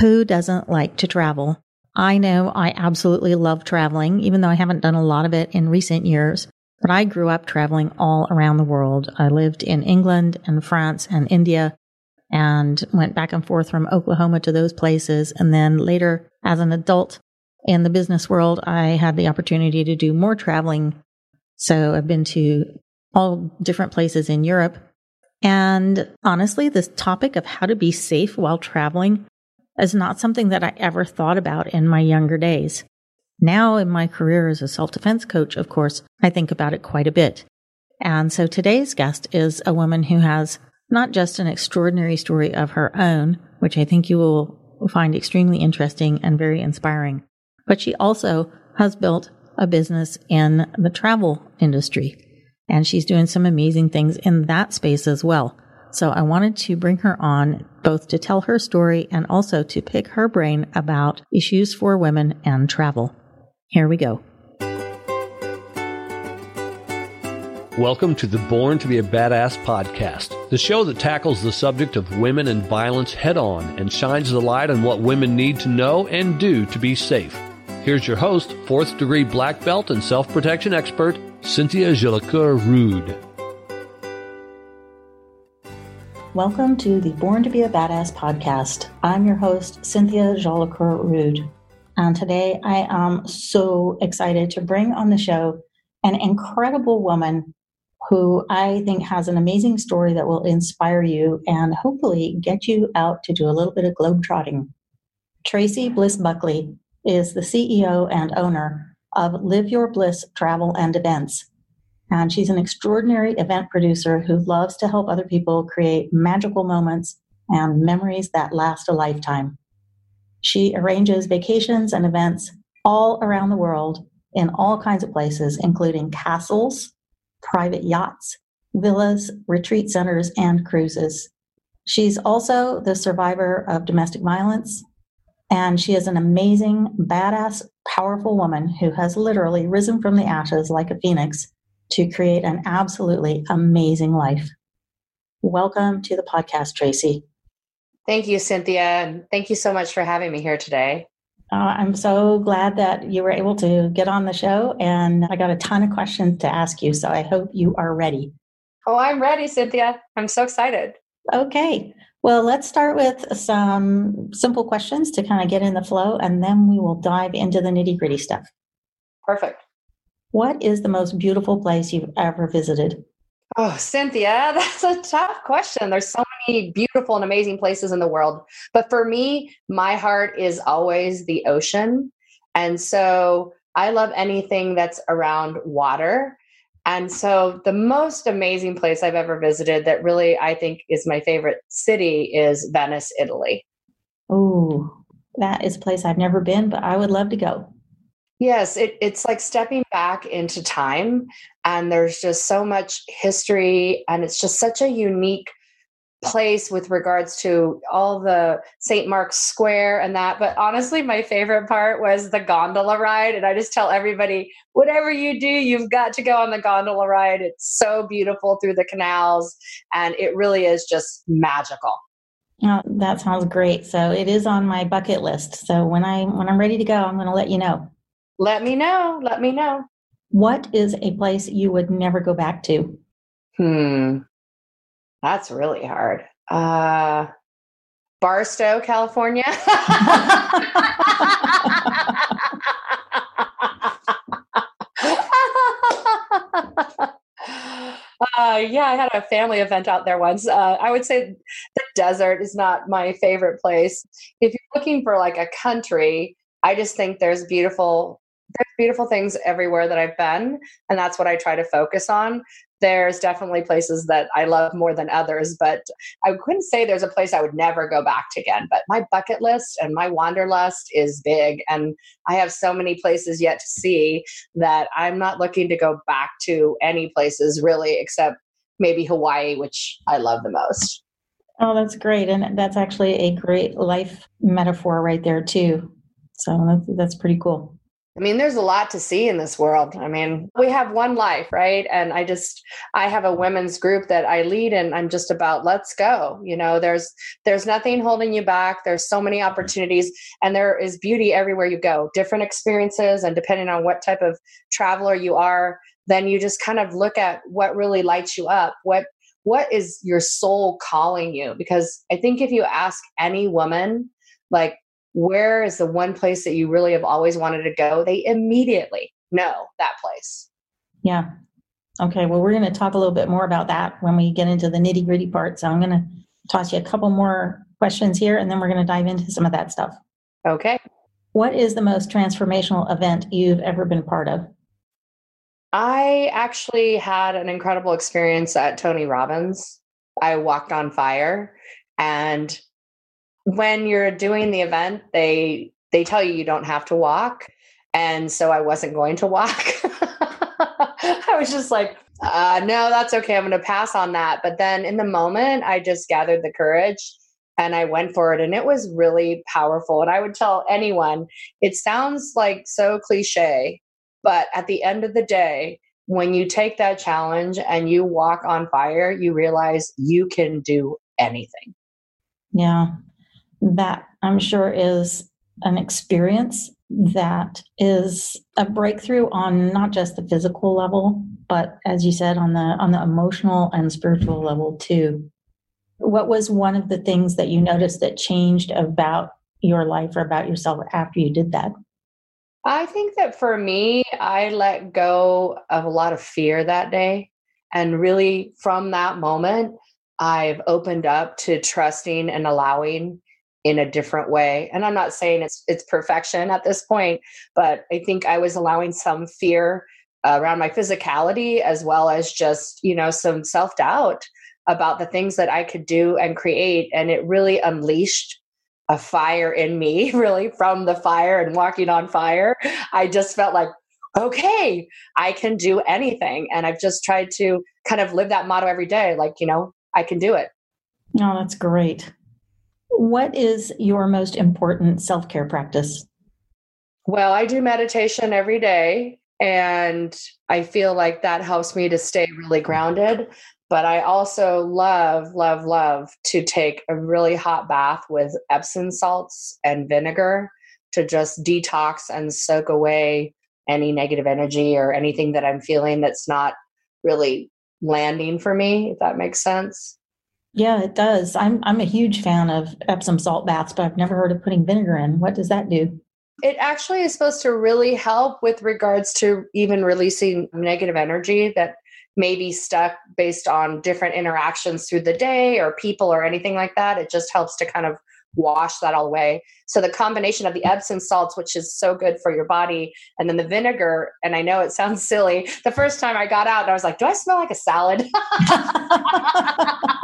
Who doesn't like to travel? I know I absolutely love traveling, even though I haven't done a lot of it in recent years. But I grew up traveling all around the world. I lived in England and France and India and went back and forth from Oklahoma to those places. And then later, as an adult in the business world, I had the opportunity to do more traveling. So I've been to all different places in Europe. And honestly, this topic of how to be safe while traveling is not something that I ever thought about in my younger days. Now, in my career as a self defense coach, of course, I think about it quite a bit. And so today's guest is a woman who has not just an extraordinary story of her own, which I think you will find extremely interesting and very inspiring, but she also has built a business in the travel industry. And she's doing some amazing things in that space as well. So I wanted to bring her on both to tell her story and also to pick her brain about issues for women and travel. Here we go. Welcome to the Born to be a Badass podcast, the show that tackles the subject of women and violence head on and shines the light on what women need to know and do to be safe. Here's your host, fourth degree black belt and self protection expert, Cynthia Jolicoeur Rude. Welcome to the Born to be a Badass podcast. I'm your host, Cynthia Jolicoeur Rude. And today I am so excited to bring on the show an incredible woman who I think has an amazing story that will inspire you and hopefully get you out to do a little bit of globetrotting. Tracy Bliss Buckley is the CEO and owner of Live Your Bliss Travel and Events. And she's an extraordinary event producer who loves to help other people create magical moments and memories that last a lifetime. She arranges vacations and events all around the world in all kinds of places, including castles, private yachts, villas, retreat centers, and cruises. She's also the survivor of domestic violence, and she is an amazing, badass, powerful woman who has literally risen from the ashes like a phoenix to create an absolutely amazing life. Welcome to the podcast, Tracy. Thank you, Cynthia. Thank you so much for having me here today. Uh, I'm so glad that you were able to get on the show, and I got a ton of questions to ask you. So I hope you are ready. Oh, I'm ready, Cynthia. I'm so excited. Okay. Well, let's start with some simple questions to kind of get in the flow, and then we will dive into the nitty gritty stuff. Perfect. What is the most beautiful place you've ever visited? Oh, Cynthia, that's a tough question. There's so many beautiful and amazing places in the world. But for me, my heart is always the ocean. And so I love anything that's around water. And so the most amazing place I've ever visited that really I think is my favorite city is Venice, Italy. Oh, that is a place I've never been, but I would love to go. Yes, it, it's like stepping back into time, and there's just so much history, and it's just such a unique place with regards to all the St. Mark's Square and that. But honestly, my favorite part was the gondola ride. And I just tell everybody, whatever you do, you've got to go on the gondola ride. It's so beautiful through the canals, and it really is just magical. Oh, that sounds great. So it is on my bucket list. So when I when I'm ready to go, I'm going to let you know. Let me know. Let me know. What is a place you would never go back to? Hmm. That's really hard. Uh Barstow, California. uh, yeah, I had a family event out there once. Uh, I would say the desert is not my favorite place. If you're looking for like a country, I just think there's beautiful there's beautiful things everywhere that I've been, and that's what I try to focus on. There's definitely places that I love more than others, but I couldn't say there's a place I would never go back to again. But my bucket list and my wanderlust is big, and I have so many places yet to see that I'm not looking to go back to any places really, except maybe Hawaii, which I love the most. Oh, that's great. And that's actually a great life metaphor right there, too. So that's, that's pretty cool. I mean, there's a lot to see in this world. I mean, we have one life, right? And I just I have a women's group that I lead and I'm just about let's go. You know, there's there's nothing holding you back. There's so many opportunities and there is beauty everywhere you go. Different experiences and depending on what type of traveler you are, then you just kind of look at what really lights you up. What what is your soul calling you? Because I think if you ask any woman like where is the one place that you really have always wanted to go? They immediately know that place. Yeah. Okay. Well, we're going to talk a little bit more about that when we get into the nitty gritty part. So I'm going to toss you a couple more questions here and then we're going to dive into some of that stuff. Okay. What is the most transformational event you've ever been part of? I actually had an incredible experience at Tony Robbins. I walked on fire and when you're doing the event, they they tell you you don't have to walk, and so I wasn't going to walk. I was just like, uh, no, that's okay. I'm going to pass on that. But then in the moment, I just gathered the courage and I went for it, and it was really powerful. And I would tell anyone, it sounds like so cliche, but at the end of the day, when you take that challenge and you walk on fire, you realize you can do anything. Yeah, that I'm sure is an experience that is a breakthrough on not just the physical level but as you said on the on the emotional and spiritual level too. What was one of the things that you noticed that changed about your life or about yourself after you did that? I think that for me i let go of a lot of fear that day. And really from that moment i've opened up to trusting and allowing in a different way. And I'm not saying it's it's perfection at this point, but I think I was allowing some fear uh, around my physicality as well as just, you know, some self-doubt about the things that I could do and create and it really unleashed a fire in me really from the fire and walking on fire. I just felt like okay, I can do anything and I've just tried to kind of live that motto every day like, you know, I can do it. Oh, that's great. What is your most important self care practice? Well, I do meditation every day, and I feel like that helps me to stay really grounded. But I also love, love, love to take a really hot bath with Epsom salts and vinegar to just detox and soak away any negative energy or anything that I'm feeling that's not really landing for me, if that makes sense. Yeah, it does. I'm I'm a huge fan of Epsom salt baths, but I've never heard of putting vinegar in. What does that do? It actually is supposed to really help with regards to even releasing negative energy that may be stuck based on different interactions through the day or people or anything like that. It just helps to kind of wash that all away. So the combination of the Epsom salts, which is so good for your body, and then the vinegar, and I know it sounds silly. The first time I got out, I was like, do I smell like a salad?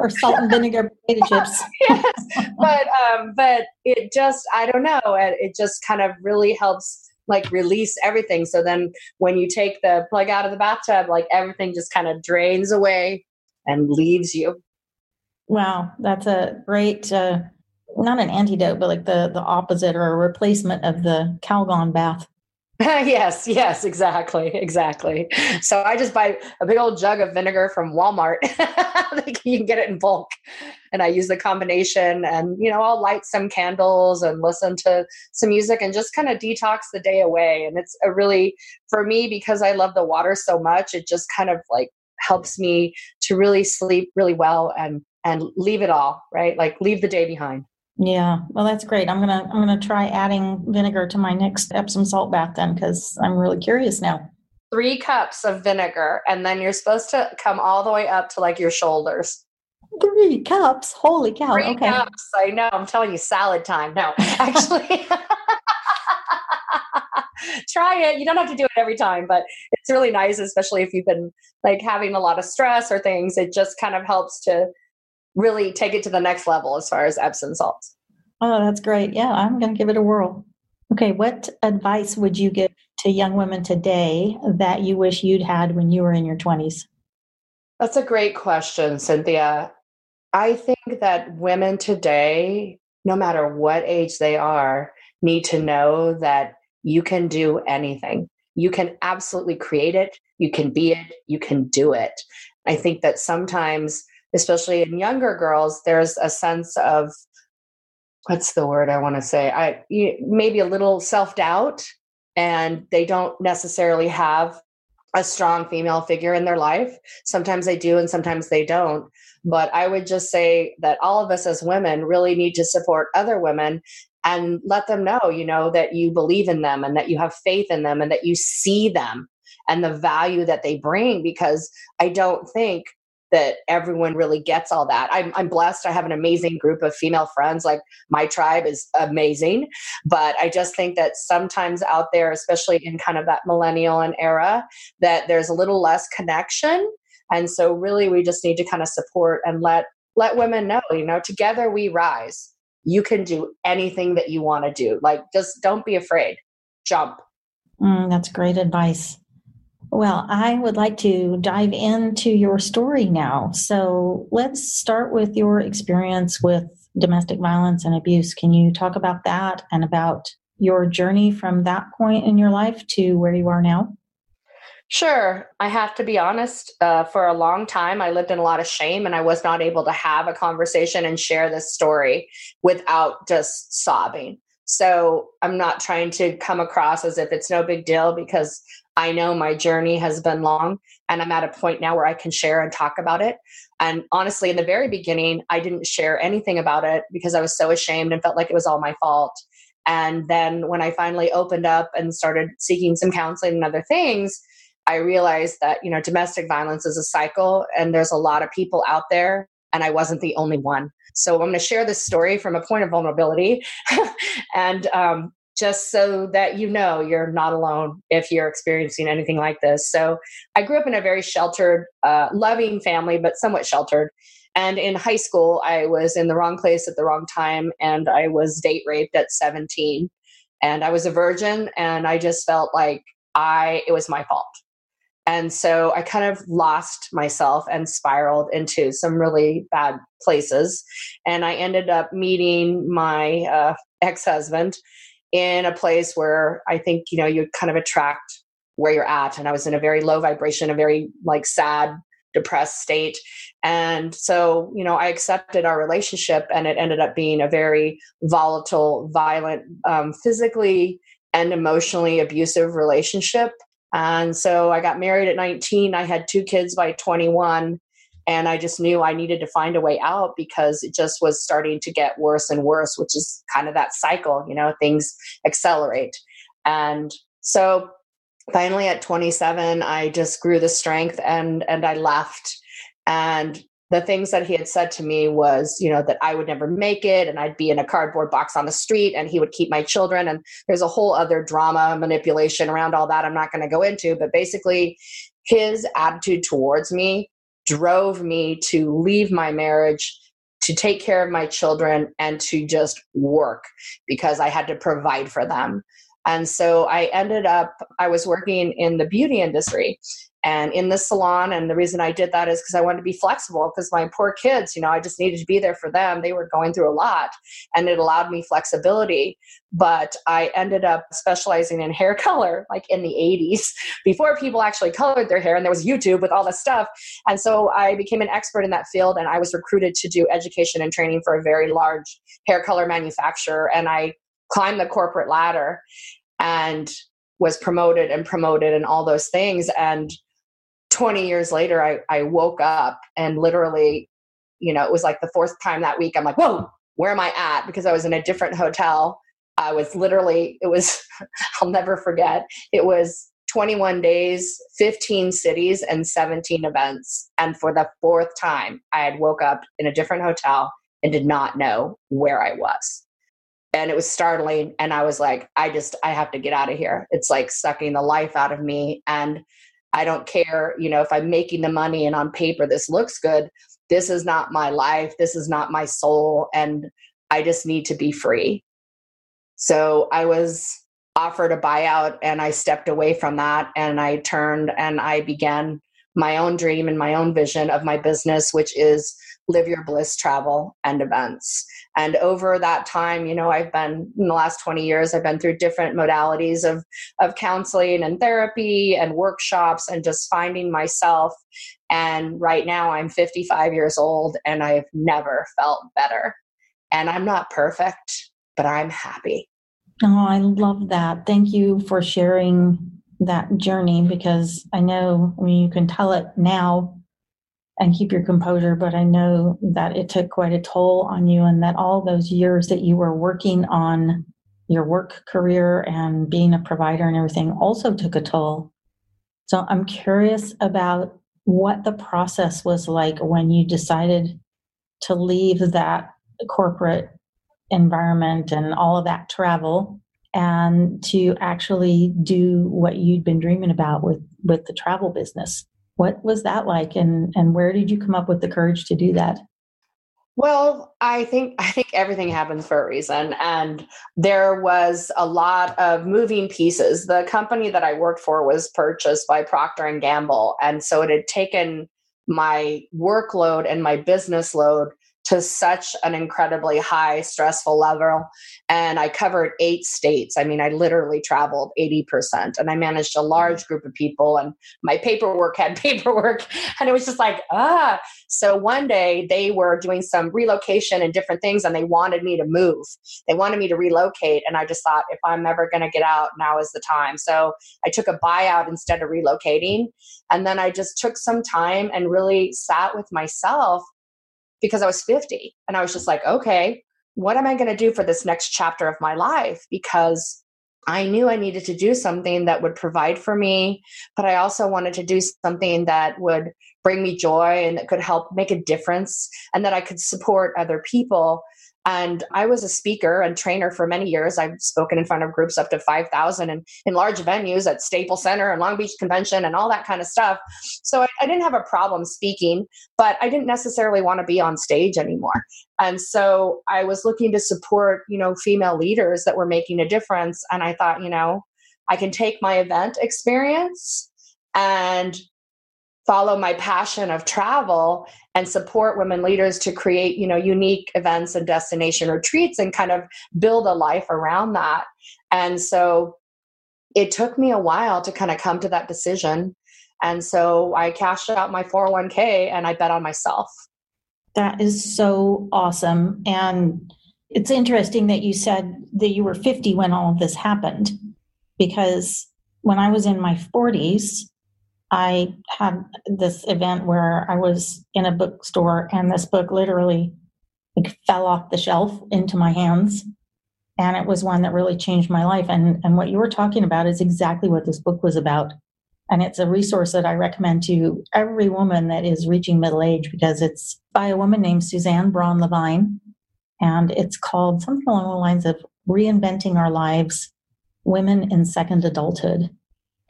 or salt and vinegar potato chips. yes. But um, but it just I don't know. It just kind of really helps like release everything. So then when you take the plug out of the bathtub, like everything just kind of drains away and leaves you. Wow, that's a great, uh, not an antidote, but like the the opposite or a replacement of the Calgon bath. yes, yes, exactly, exactly. So I just buy a big old jug of vinegar from Walmart. you can get it in bulk, and I use the combination. And you know, I'll light some candles and listen to some music and just kind of detox the day away. And it's a really for me because I love the water so much. It just kind of like helps me to really sleep really well and and leave it all, right? Like leave the day behind. Yeah, well, that's great. I'm gonna I'm gonna try adding vinegar to my next Epsom salt bath then, because I'm really curious now. Three cups of vinegar, and then you're supposed to come all the way up to like your shoulders. Three cups. Holy cow! Three okay. cups. I know. I'm telling you, salad time. No, actually. try it. You don't have to do it every time, but it's really nice, especially if you've been like having a lot of stress or things. It just kind of helps to really take it to the next level as far as Epsom salts. Oh, that's great. Yeah, I'm going to give it a whirl. Okay, what advice would you give to young women today that you wish you'd had when you were in your 20s? That's a great question, Cynthia. I think that women today, no matter what age they are, need to know that you can do anything. You can absolutely create it, you can be it, you can do it. I think that sometimes, especially in younger girls, there's a sense of what's the word I want to say? I maybe a little self doubt, and they don't necessarily have a strong female figure in their life. Sometimes they do, and sometimes they don't. But I would just say that all of us as women really need to support other women and let them know, you know, that you believe in them and that you have faith in them and that you see them and the value that they bring because I don't think that everyone really gets all that. I'm, I'm blessed. I have an amazing group of female friends. Like my tribe is amazing. But I just think that sometimes out there, especially in kind of that millennial and era, that there's a little less connection. And so really we just need to kind of support and let let women know, you know, together we rise. You can do anything that you want to do. Like just don't be afraid. Jump. Mm, that's great advice. Well, I would like to dive into your story now. So let's start with your experience with domestic violence and abuse. Can you talk about that and about your journey from that point in your life to where you are now? Sure. I have to be honest. Uh, for a long time, I lived in a lot of shame and I was not able to have a conversation and share this story without just sobbing. So I'm not trying to come across as if it's no big deal because I know my journey has been long and I'm at a point now where I can share and talk about it. And honestly, in the very beginning, I didn't share anything about it because I was so ashamed and felt like it was all my fault. And then when I finally opened up and started seeking some counseling and other things, I realized that, you know, domestic violence is a cycle and there's a lot of people out there and I wasn't the only one. So I'm going to share this story from a point of vulnerability and um, just so that you know you're not alone if you're experiencing anything like this. So I grew up in a very sheltered, uh, loving family, but somewhat sheltered. And in high school, I was in the wrong place at the wrong time and I was date raped at 17. And I was a virgin and I just felt like I, it was my fault. And so I kind of lost myself and spiraled into some really bad places. And I ended up meeting my uh, ex husband in a place where I think, you know, you kind of attract where you're at. And I was in a very low vibration, a very like sad, depressed state. And so, you know, I accepted our relationship and it ended up being a very volatile, violent, um, physically and emotionally abusive relationship. And so I got married at 19. I had two kids by 21. And I just knew I needed to find a way out because it just was starting to get worse and worse, which is kind of that cycle, you know, things accelerate. And so finally at 27, I just grew the strength and and I left. And the things that he had said to me was, you know, that I would never make it and I'd be in a cardboard box on the street and he would keep my children. And there's a whole other drama manipulation around all that I'm not going to go into. But basically, his attitude towards me drove me to leave my marriage to take care of my children and to just work because I had to provide for them. And so I ended up, I was working in the beauty industry and in the salon. And the reason I did that is because I wanted to be flexible because my poor kids, you know, I just needed to be there for them. They were going through a lot and it allowed me flexibility. But I ended up specializing in hair color like in the 80s before people actually colored their hair and there was YouTube with all this stuff. And so I became an expert in that field and I was recruited to do education and training for a very large hair color manufacturer. And I climbed the corporate ladder and was promoted and promoted and all those things. And 20 years later, I, I woke up and literally, you know, it was like the fourth time that week. I'm like, whoa, where am I at? Because I was in a different hotel. I was literally, it was, I'll never forget, it was 21 days, 15 cities, and 17 events. And for the fourth time, I had woke up in a different hotel and did not know where I was. And it was startling. And I was like, I just, I have to get out of here. It's like sucking the life out of me. And I don't care, you know, if I'm making the money and on paper this looks good. This is not my life. This is not my soul. And I just need to be free. So I was offered a buyout and I stepped away from that and I turned and I began my own dream and my own vision of my business, which is Live Your Bliss Travel and Events. And over that time, you know, I've been in the last 20 years, I've been through different modalities of, of counseling and therapy and workshops and just finding myself. And right now I'm 55 years old and I've never felt better. And I'm not perfect, but I'm happy. Oh, I love that. Thank you for sharing that journey because I know, I mean, you can tell it now and keep your composure, but I know that it took quite a toll on you and that all those years that you were working on your work career and being a provider and everything also took a toll. So I'm curious about what the process was like when you decided to leave that corporate environment and all of that travel and to actually do what you'd been dreaming about with with the travel business what was that like and and where did you come up with the courage to do that well, I think I think everything happens for a reason and there was a lot of moving pieces. The company that I worked for was purchased by Procter and Gamble and so it had taken my workload and my business load to such an incredibly high stressful level. And i covered eight states. I mean i literally traveled 80% and i managed a large group of people and my paperwork had paperwork and it was just like ah. So one day they were doing some relocation and different things and they wanted me to move. They wanted me to relocate and i just thought if i'm ever going to get out now is the time. So i took a buyout instead of relocating and then i just took some time and really sat with myself because I was 50. And I was just like, okay, what am I going to do for this next chapter of my life? Because I knew I needed to do something that would provide for me, but I also wanted to do something that would bring me joy and that could help make a difference and that I could support other people and I was a speaker and trainer for many years. I've spoken in front of groups up to 5,000 and in large venues at Staples Center and Long Beach Convention and all that kind of stuff. So I, I didn't have a problem speaking, but I didn't necessarily want to be on stage anymore. And so I was looking to support, you know, female leaders that were making a difference. And I thought, you know, I can take my event experience and follow my passion of travel and support women leaders to create you know unique events and destination retreats and kind of build a life around that. And so it took me a while to kind of come to that decision. And so i cashed out my 401k and i bet on myself. That is so awesome. And it's interesting that you said that you were 50 when all of this happened because when i was in my 40s I had this event where I was in a bookstore and this book literally like, fell off the shelf into my hands. And it was one that really changed my life. And, and what you were talking about is exactly what this book was about. And it's a resource that I recommend to every woman that is reaching middle age because it's by a woman named Suzanne Braun Levine. And it's called something along the lines of Reinventing Our Lives Women in Second Adulthood.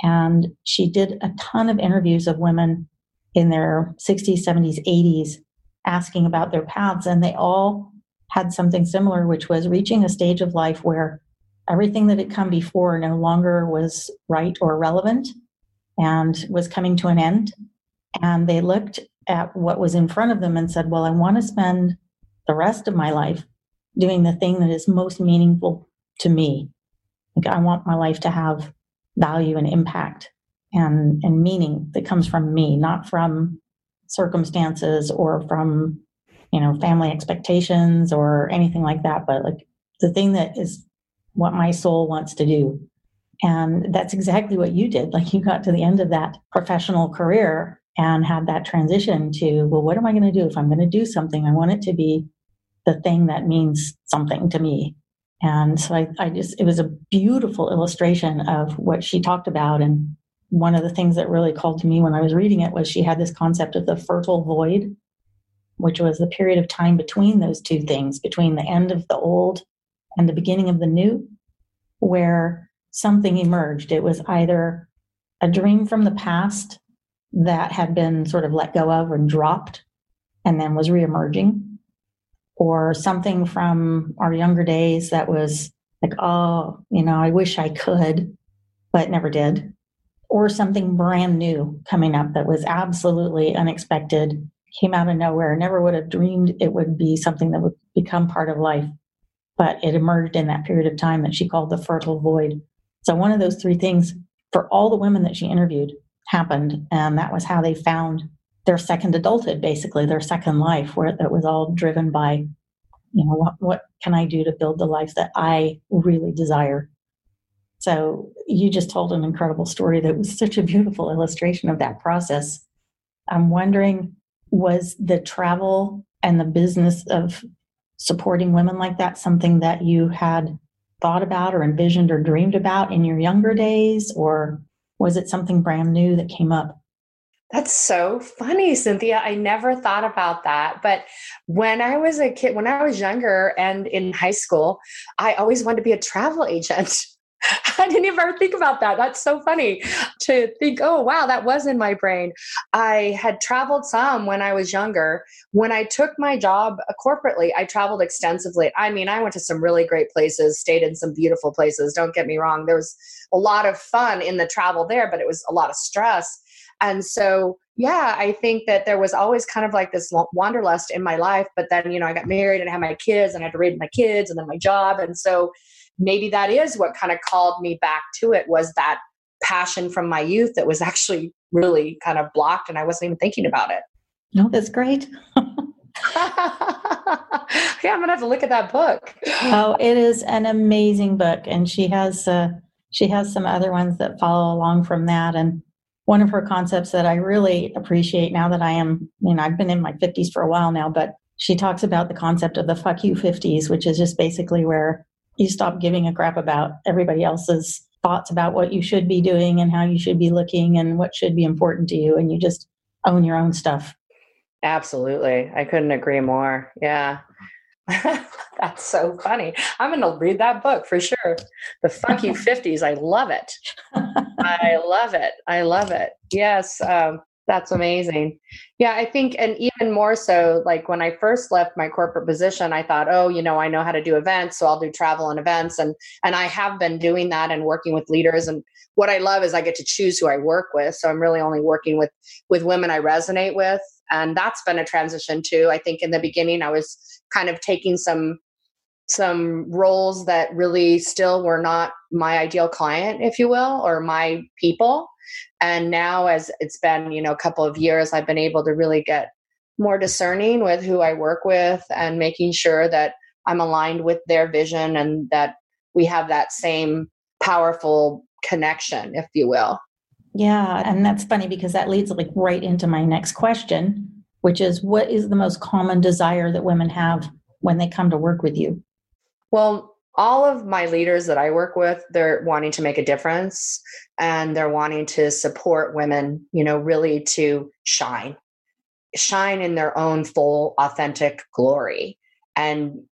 And she did a ton of interviews of women in their 60s, 70s, 80s asking about their paths. And they all had something similar, which was reaching a stage of life where everything that had come before no longer was right or relevant and was coming to an end. And they looked at what was in front of them and said, Well, I want to spend the rest of my life doing the thing that is most meaningful to me. Like, I want my life to have value and impact and, and meaning that comes from me, not from circumstances or from, you know, family expectations or anything like that, but like the thing that is what my soul wants to do. And that's exactly what you did. Like you got to the end of that professional career and had that transition to, well, what am I going to do? If I'm going to do something, I want it to be the thing that means something to me and so I, I just, it was a beautiful illustration of what she talked about. And one of the things that really called to me when I was reading it was she had this concept of the fertile void, which was the period of time between those two things, between the end of the old and the beginning of the new, where something emerged. It was either a dream from the past that had been sort of let go of and dropped and then was reemerging or something from our younger days that was like, oh, you know, I wish I could, but never did. Or something brand new coming up that was absolutely unexpected came out of nowhere. Never would have dreamed it would be something that would become part of life. But it emerged in that period of time that she called the fertile void. So, one of those three things for all the women that she interviewed happened. And that was how they found their second adulthood, basically, their second life, where it was all driven by, you know, what, what can I do to build the life that I really desire? So, you just told an incredible story that was such a beautiful illustration of that process. I'm wondering was the travel and the business of supporting women like that something that you had thought about or envisioned or dreamed about in your younger days or was it something brand new that came up that's so funny, Cynthia. I never thought about that. But when I was a kid, when I was younger and in high school, I always wanted to be a travel agent. I didn't ever think about that. That's so funny to think, oh, wow, that was in my brain. I had traveled some when I was younger. When I took my job uh, corporately, I traveled extensively. I mean, I went to some really great places, stayed in some beautiful places. Don't get me wrong. There was a lot of fun in the travel there, but it was a lot of stress. And so, yeah, I think that there was always kind of like this wanderlust in my life. But then, you know, I got married and I had my kids and I had to raise my kids and then my job. And so, maybe that is what kind of called me back to it was that passion from my youth that was actually really kind of blocked and I wasn't even thinking about it. No, that's great. yeah, I'm gonna have to look at that book. Oh, it is an amazing book, and she has uh, she has some other ones that follow along from that. And one of her concepts that I really appreciate now that I am, you know, I've been in my 50s for a while now, but she talks about the concept of the fuck you 50s, which is just basically where you stop giving a crap about everybody else's thoughts about what you should be doing and how you should be looking and what should be important to you and you just own your own stuff. Absolutely. I couldn't agree more. Yeah that's so funny i'm going to read that book for sure the fuck you 50s i love it i love it i love it yes um, that's amazing. Yeah, I think, and even more so, like when I first left my corporate position, I thought, oh, you know, I know how to do events, so I'll do travel and events, and and I have been doing that and working with leaders. And what I love is I get to choose who I work with, so I'm really only working with with women I resonate with, and that's been a transition too. I think in the beginning, I was kind of taking some some roles that really still were not my ideal client, if you will, or my people. And now as it's been you know a couple of years i've been able to really get more discerning with who i work with and making sure that i'm aligned with their vision and that we have that same powerful connection if you will. Yeah and that's funny because that leads like right into my next question which is what is the most common desire that women have when they come to work with you well all of my leaders that I work with, they're wanting to make a difference and they're wanting to support women, you know, really to shine, shine in their own full, authentic glory. And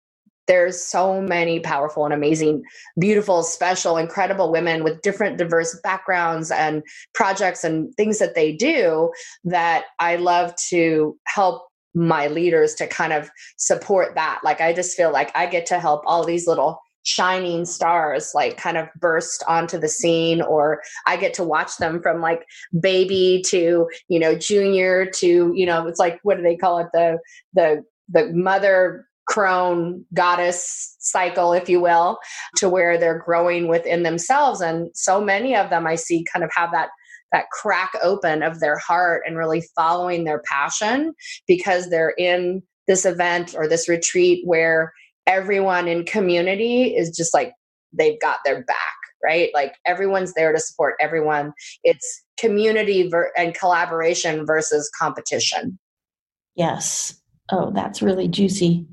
there's so many powerful and amazing, beautiful, special, incredible women with different diverse backgrounds and projects and things that they do that I love to help my leaders to kind of support that. Like I just feel like I get to help all these little shining stars like kind of burst onto the scene or i get to watch them from like baby to you know junior to you know it's like what do they call it the the the mother crone goddess cycle if you will to where they're growing within themselves. And so many of them i see kind of have that that crack open of their heart and really following their passion because they're in this event or this retreat where everyone in community is just like they've got their back right? Like everyone's there to support everyone. It's community ver- and collaboration versus competition. Yes. Oh that's really juicy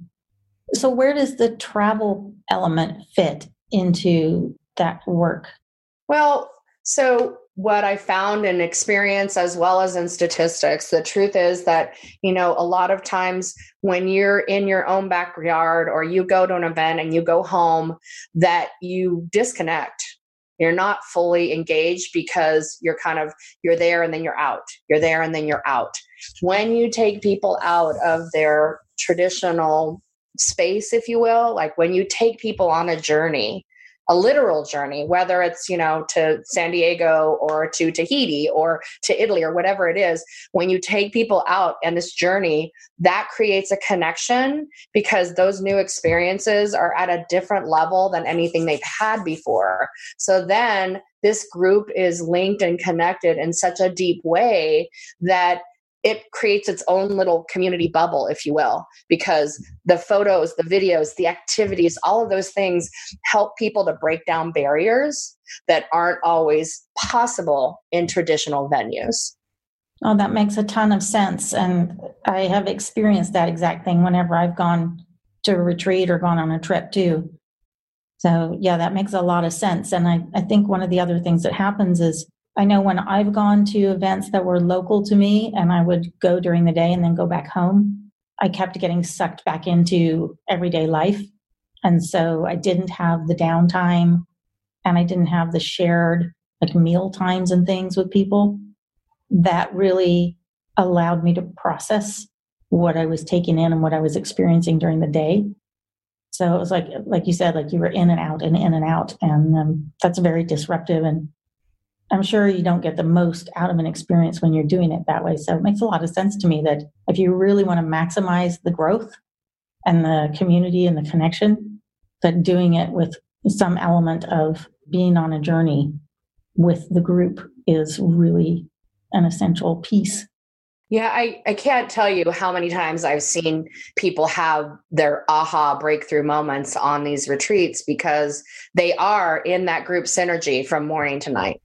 so where does the travel element fit into that work well so what I found in experience as well as in statistics, the truth is that, you know, a lot of times when you're in your own backyard or you go to an event and you go home, that you disconnect. You're not fully engaged because you're kind of you're there and then you're out. You're there and then you're out. When you take people out of their traditional space, if you will, like when you take people on a journey, a literal journey, whether it's, you know, to San Diego or to Tahiti or to Italy or whatever it is. When you take people out and this journey, that creates a connection because those new experiences are at a different level than anything they've had before. So then this group is linked and connected in such a deep way that it creates its own little community bubble, if you will, because the photos, the videos, the activities, all of those things help people to break down barriers that aren't always possible in traditional venues. Oh, that makes a ton of sense. And I have experienced that exact thing whenever I've gone to a retreat or gone on a trip too. So, yeah, that makes a lot of sense. And I, I think one of the other things that happens is I know when I've gone to events that were local to me and I would go during the day and then go back home, I kept getting sucked back into everyday life. And so I didn't have the downtime and I didn't have the shared like meal times and things with people that really allowed me to process what I was taking in and what I was experiencing during the day. So it was like, like you said, like you were in and out and in and out, and um, that's very disruptive and I'm sure you don't get the most out of an experience when you're doing it that way. So it makes a lot of sense to me that if you really want to maximize the growth and the community and the connection, that doing it with some element of being on a journey with the group is really an essential piece. Yeah, I, I can't tell you how many times I've seen people have their aha breakthrough moments on these retreats because they are in that group synergy from morning to night.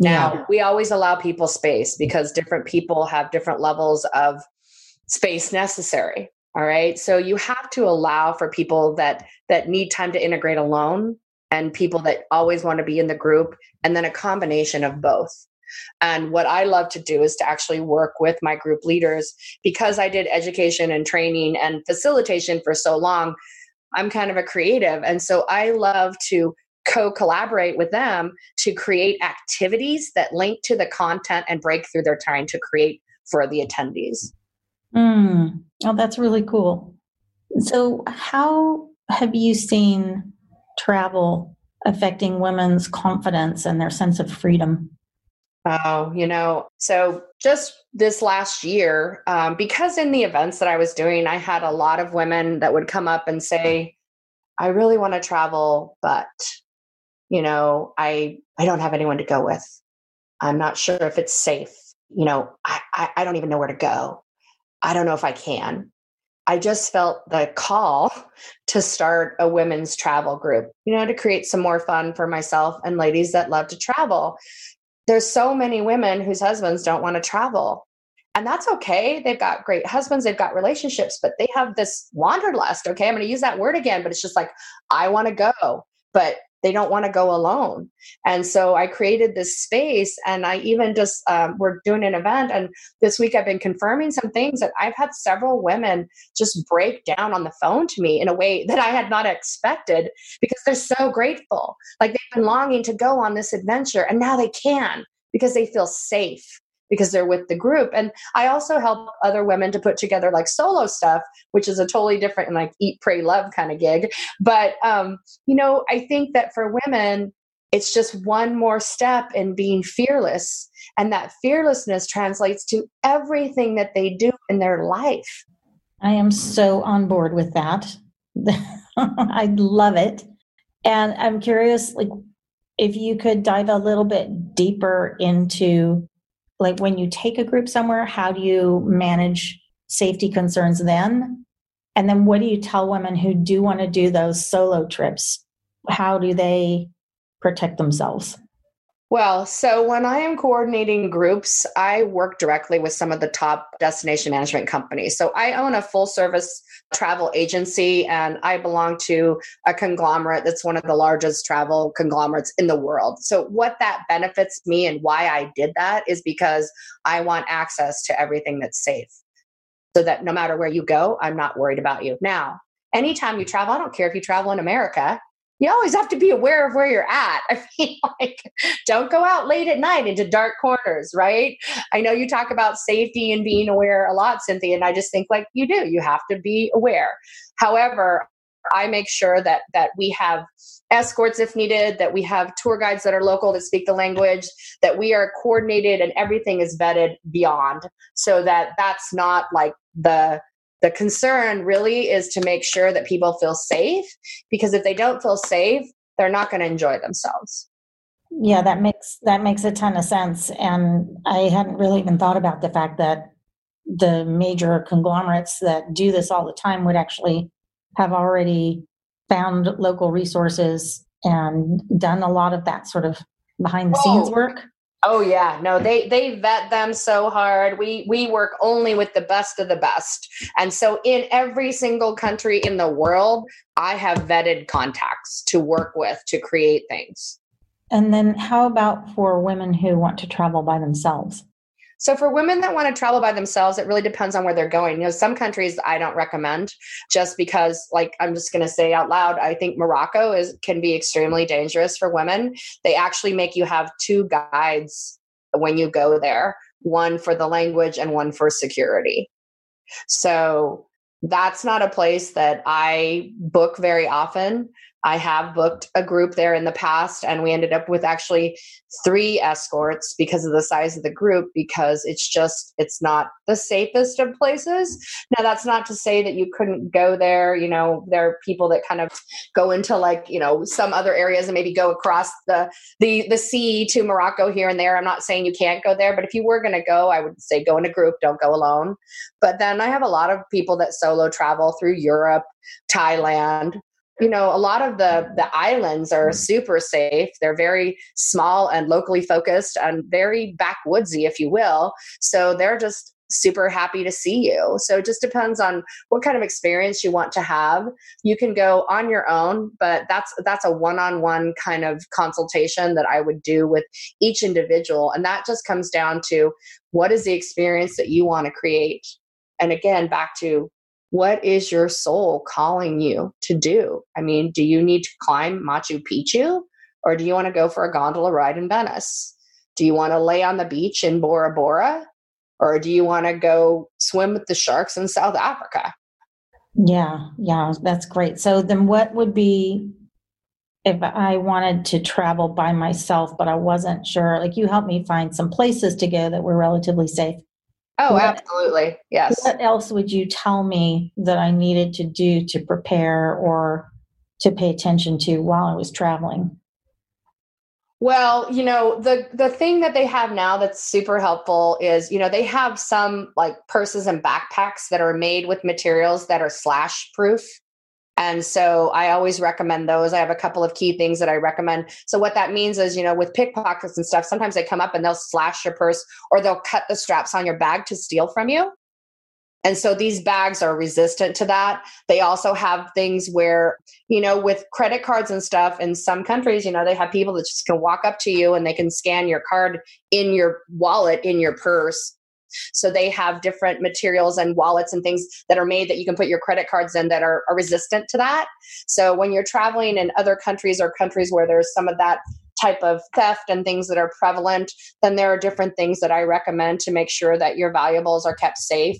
Now, yeah. we always allow people space because different people have different levels of space necessary. All right. So you have to allow for people that that need time to integrate alone and people that always want to be in the group and then a combination of both. And what I love to do is to actually work with my group leaders because I did education and training and facilitation for so long. I'm kind of a creative. And so I love to co collaborate with them to create activities that link to the content and breakthrough they're trying to create for the attendees. Mm. Oh, that's really cool. So, how have you seen travel affecting women's confidence and their sense of freedom? Oh, you know, so just this last year, um, because in the events that I was doing, I had a lot of women that would come up and say, I really want to travel, but you know i i don't have anyone to go with. I'm not sure if it's safe you know I, I, I don't even know where to go. I don't know if i can. I just felt the call to start a women's travel group you know to create some more fun for myself and ladies that love to travel. There's so many women whose husbands don't want to travel and that's okay. They've got great husbands they've got relationships but they have this wanderlust okay? I'm going to use that word again but it's just like i want to go but they don't want to go alone. And so i created this space and i even just um, we're doing an event and this week i've been confirming some things that i've had several women just break down on the phone to me in a way that i had not expected because they're so grateful. Like they've been longing to go on this adventure and now they can because they feel safe because they're with the group. And I also help other women to put together like solo stuff, which is a totally different and like eat, pray, love kind of gig. But, um, you know, I think that for women, it's just one more step in being fearless. And that fearlessness translates to everything that they do in their life. I am so on board with that. I love it. And I'm curious, like, if you could dive a little bit deeper into like when you take a group somewhere how do you manage safety concerns then? And then what do you tell women who do want to do those solo trips? How do they protect themselves well, so when I am coordinating groups, I work directly with some of the top destination management companies. So I own a full service travel agency and I belong to a conglomerate that's one of the largest travel conglomerates in the world. So what that benefits me and why I did that is because I want access to everything that's safe. So that no matter where you go, I'm not worried about you. Now, anytime you travel, I don't care if you travel in America, you always have to be aware of where you're at. I mean, like, don't go out late at night into dark corners, right? I know you talk about safety and being aware a lot, Cynthia, and I just think like you do. You have to be aware. However, I make sure that that we have escorts if needed, that we have tour guides that are local that speak the language, that we are coordinated and everything is vetted beyond so that that's not like the the concern really is to make sure that people feel safe because if they don't feel safe, they're not going to enjoy themselves. Yeah, that makes that makes a ton of sense and I hadn't really even thought about the fact that the major conglomerates that do this all the time would actually have already found local resources and done a lot of that sort of behind the scenes oh. work. Oh yeah, no, they they vet them so hard. We we work only with the best of the best. And so in every single country in the world, I have vetted contacts to work with to create things. And then how about for women who want to travel by themselves? So for women that want to travel by themselves, it really depends on where they're going. You know, some countries I don't recommend just because like I'm just going to say out loud, I think Morocco is can be extremely dangerous for women. They actually make you have two guides when you go there, one for the language and one for security. So that's not a place that I book very often. I have booked a group there in the past, and we ended up with actually three escorts because of the size of the group, because it's just, it's not the safest of places. Now, that's not to say that you couldn't go there. You know, there are people that kind of go into like, you know, some other areas and maybe go across the, the, the sea to Morocco here and there. I'm not saying you can't go there, but if you were going to go, I would say go in a group, don't go alone. But then I have a lot of people that solo travel through Europe, Thailand, you know a lot of the the islands are mm-hmm. super safe. They're very small and locally focused and very backwoodsy if you will. So they're just super happy to see you. So it just depends on what kind of experience you want to have. You can go on your own but that's that's a one-on-one kind of consultation that i would do with each individual. And that just comes down to what is the experience that you want to create. And again back to what is your soul calling you to do? I mean, do you need to climb Machu Picchu or do you want to go for a gondola ride in Venice? Do you want to lay on the beach in Bora Bora or do you want to go swim with the sharks in South Africa? Yeah, yeah, that's great. So then what would be if I wanted to travel by myself, but I wasn't sure? Like you helped me find some places to go that were relatively safe. Oh, what, absolutely. Yes. What else would you tell me that I needed to do to prepare or to pay attention to while I was traveling? Well, you know, the the thing that they have now that's super helpful is, you know, they have some like purses and backpacks that are made with materials that are slash proof. And so I always recommend those. I have a couple of key things that I recommend. So what that means is, you know, with pickpockets and stuff, sometimes they come up and they'll slash your purse or they'll cut the straps on your bag to steal from you. And so these bags are resistant to that. They also have things where, you know, with credit cards and stuff in some countries, you know, they have people that just can walk up to you and they can scan your card in your wallet, in your purse, so they have different materials and wallets and things that are made that you can put your credit cards in that are, are resistant to that. So when you're traveling in other countries or countries where there's some of that type of theft and things that are prevalent, then there are different things that I recommend to make sure that your valuables are kept safe.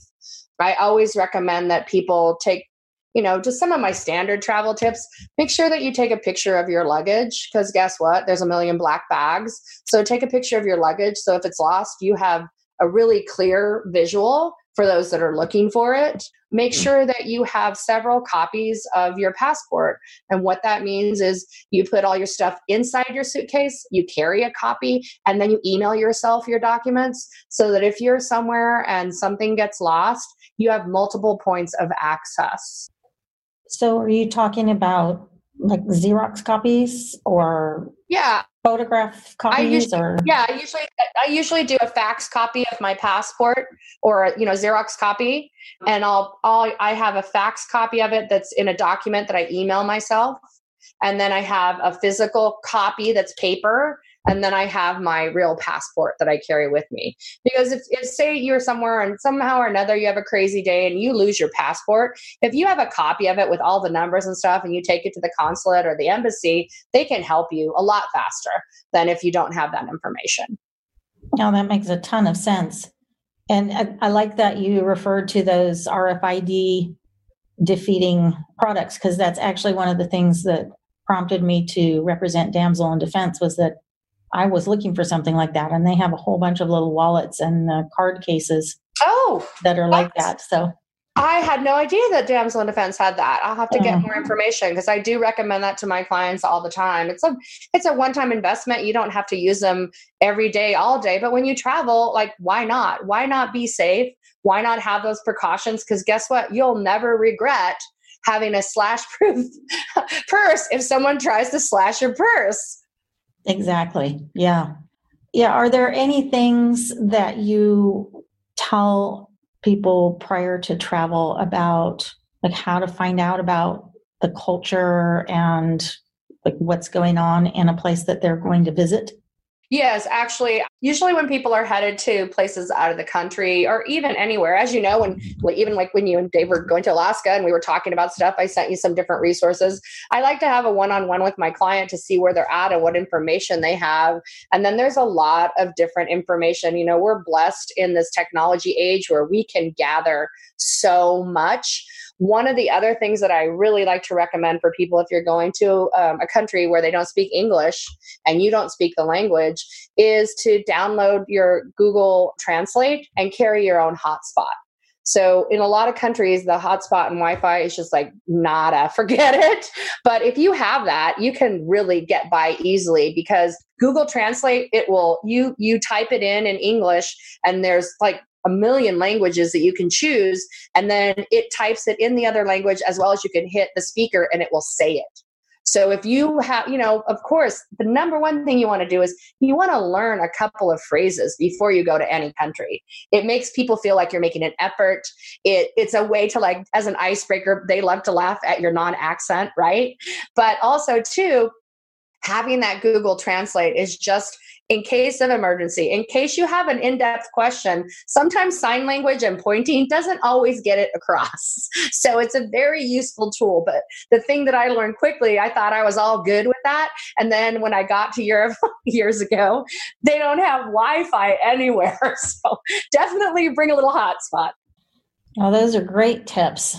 I always recommend that people take you know, just some of my standard travel tips. Make sure that you take a picture of your luggage because guess what? There's a million black bags. So take a picture of your luggage. So if it's lost, you have a really clear visual for those that are looking for it. Make mm. sure that you have several copies of your passport. And what that means is you put all your stuff inside your suitcase, you carry a copy, and then you email yourself your documents so that if you're somewhere and something gets lost, you have multiple points of access. So, are you talking about like Xerox copies or yeah. photograph copies I usually, or yeah i usually i usually do a fax copy of my passport or you know xerox copy. And i'll i'll i have a fax copy of it that's in a document that i email myself. And then i have a physical copy that's paper and then I have my real passport that I carry with me. Because if, if say you're somewhere and somehow or another you have a crazy day and you lose your passport, if you have a copy of it with all the numbers and stuff and you take it to the consulate or the embassy, they can help you a lot faster than if you don't have that information. Now that makes a ton of sense. And I, I like that you referred to those RFID defeating products because that's actually one of the things that prompted me to represent damsel in defense was that i was looking for something like that and they have a whole bunch of little wallets and uh, card cases oh that are like that so I had no idea that Damsel in Defense had that. I'll have to get more information because I do recommend that to my clients all the time. It's a it's a one-time investment. You don't have to use them every day, all day. But when you travel, like why not? Why not be safe? Why not have those precautions? Because guess what? You'll never regret having a slash proof purse if someone tries to slash your purse. Exactly. Yeah. Yeah. Are there any things that you tell people prior to travel about like how to find out about the culture and like what's going on in a place that they're going to visit? Yes, actually, usually when people are headed to places out of the country or even anywhere, as you know, when mm-hmm. even like when you and Dave were going to Alaska and we were talking about stuff, I sent you some different resources. I like to have a one on one with my client to see where they're at and what information they have. And then there's a lot of different information. You know, we're blessed in this technology age where we can gather so much. One of the other things that I really like to recommend for people if you're going to um, a country where they don't speak English and you don't speak the language is to download your Google Translate and carry your own hotspot. So in a lot of countries, the hotspot and Wi-Fi is just like nada, forget it. But if you have that, you can really get by easily because Google Translate, it will you you type it in in English, and there's like a million languages that you can choose and then it types it in the other language as well as you can hit the speaker and it will say it. So if you have you know of course the number one thing you want to do is you want to learn a couple of phrases before you go to any country. It makes people feel like you're making an effort. It it's a way to like as an icebreaker they love to laugh at your non-accent right? But also too having that google translate is just in case of emergency, in case you have an in depth question, sometimes sign language and pointing doesn't always get it across. So it's a very useful tool. But the thing that I learned quickly, I thought I was all good with that. And then when I got to Europe years ago, they don't have Wi Fi anywhere. So definitely bring a little hotspot. Oh, those are great tips.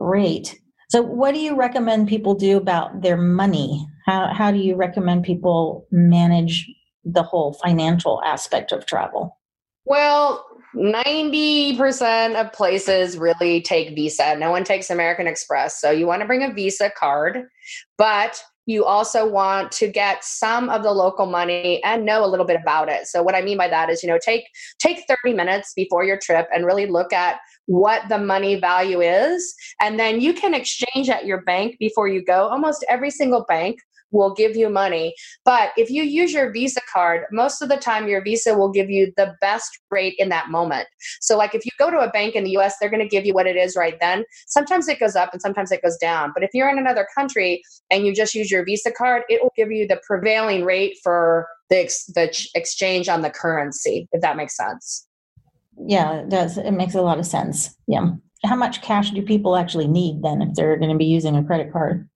Great. So, what do you recommend people do about their money? How, how do you recommend people manage the whole financial aspect of travel? Well, 90% of places really take Visa. No one takes American Express. So you want to bring a Visa card, but you also want to get some of the local money and know a little bit about it. So what I mean by that is, you know, take take 30 minutes before your trip and really look at what the money value is and then you can exchange at your bank before you go. Almost every single bank will give you money. But if you use your Visa card, most of the time your Visa will give you the best rate in that moment. So, like if you go to a bank in the US, they're going to give you what it is right then. Sometimes it goes up and sometimes it goes down. But if you're in another country and you just use your Visa card, it will give you the prevailing rate for the, ex- the ch- exchange on the currency, if that makes sense. Yeah, it does. It makes a lot of sense. Yeah. How much cash do people actually need then if they're going to be using a credit card?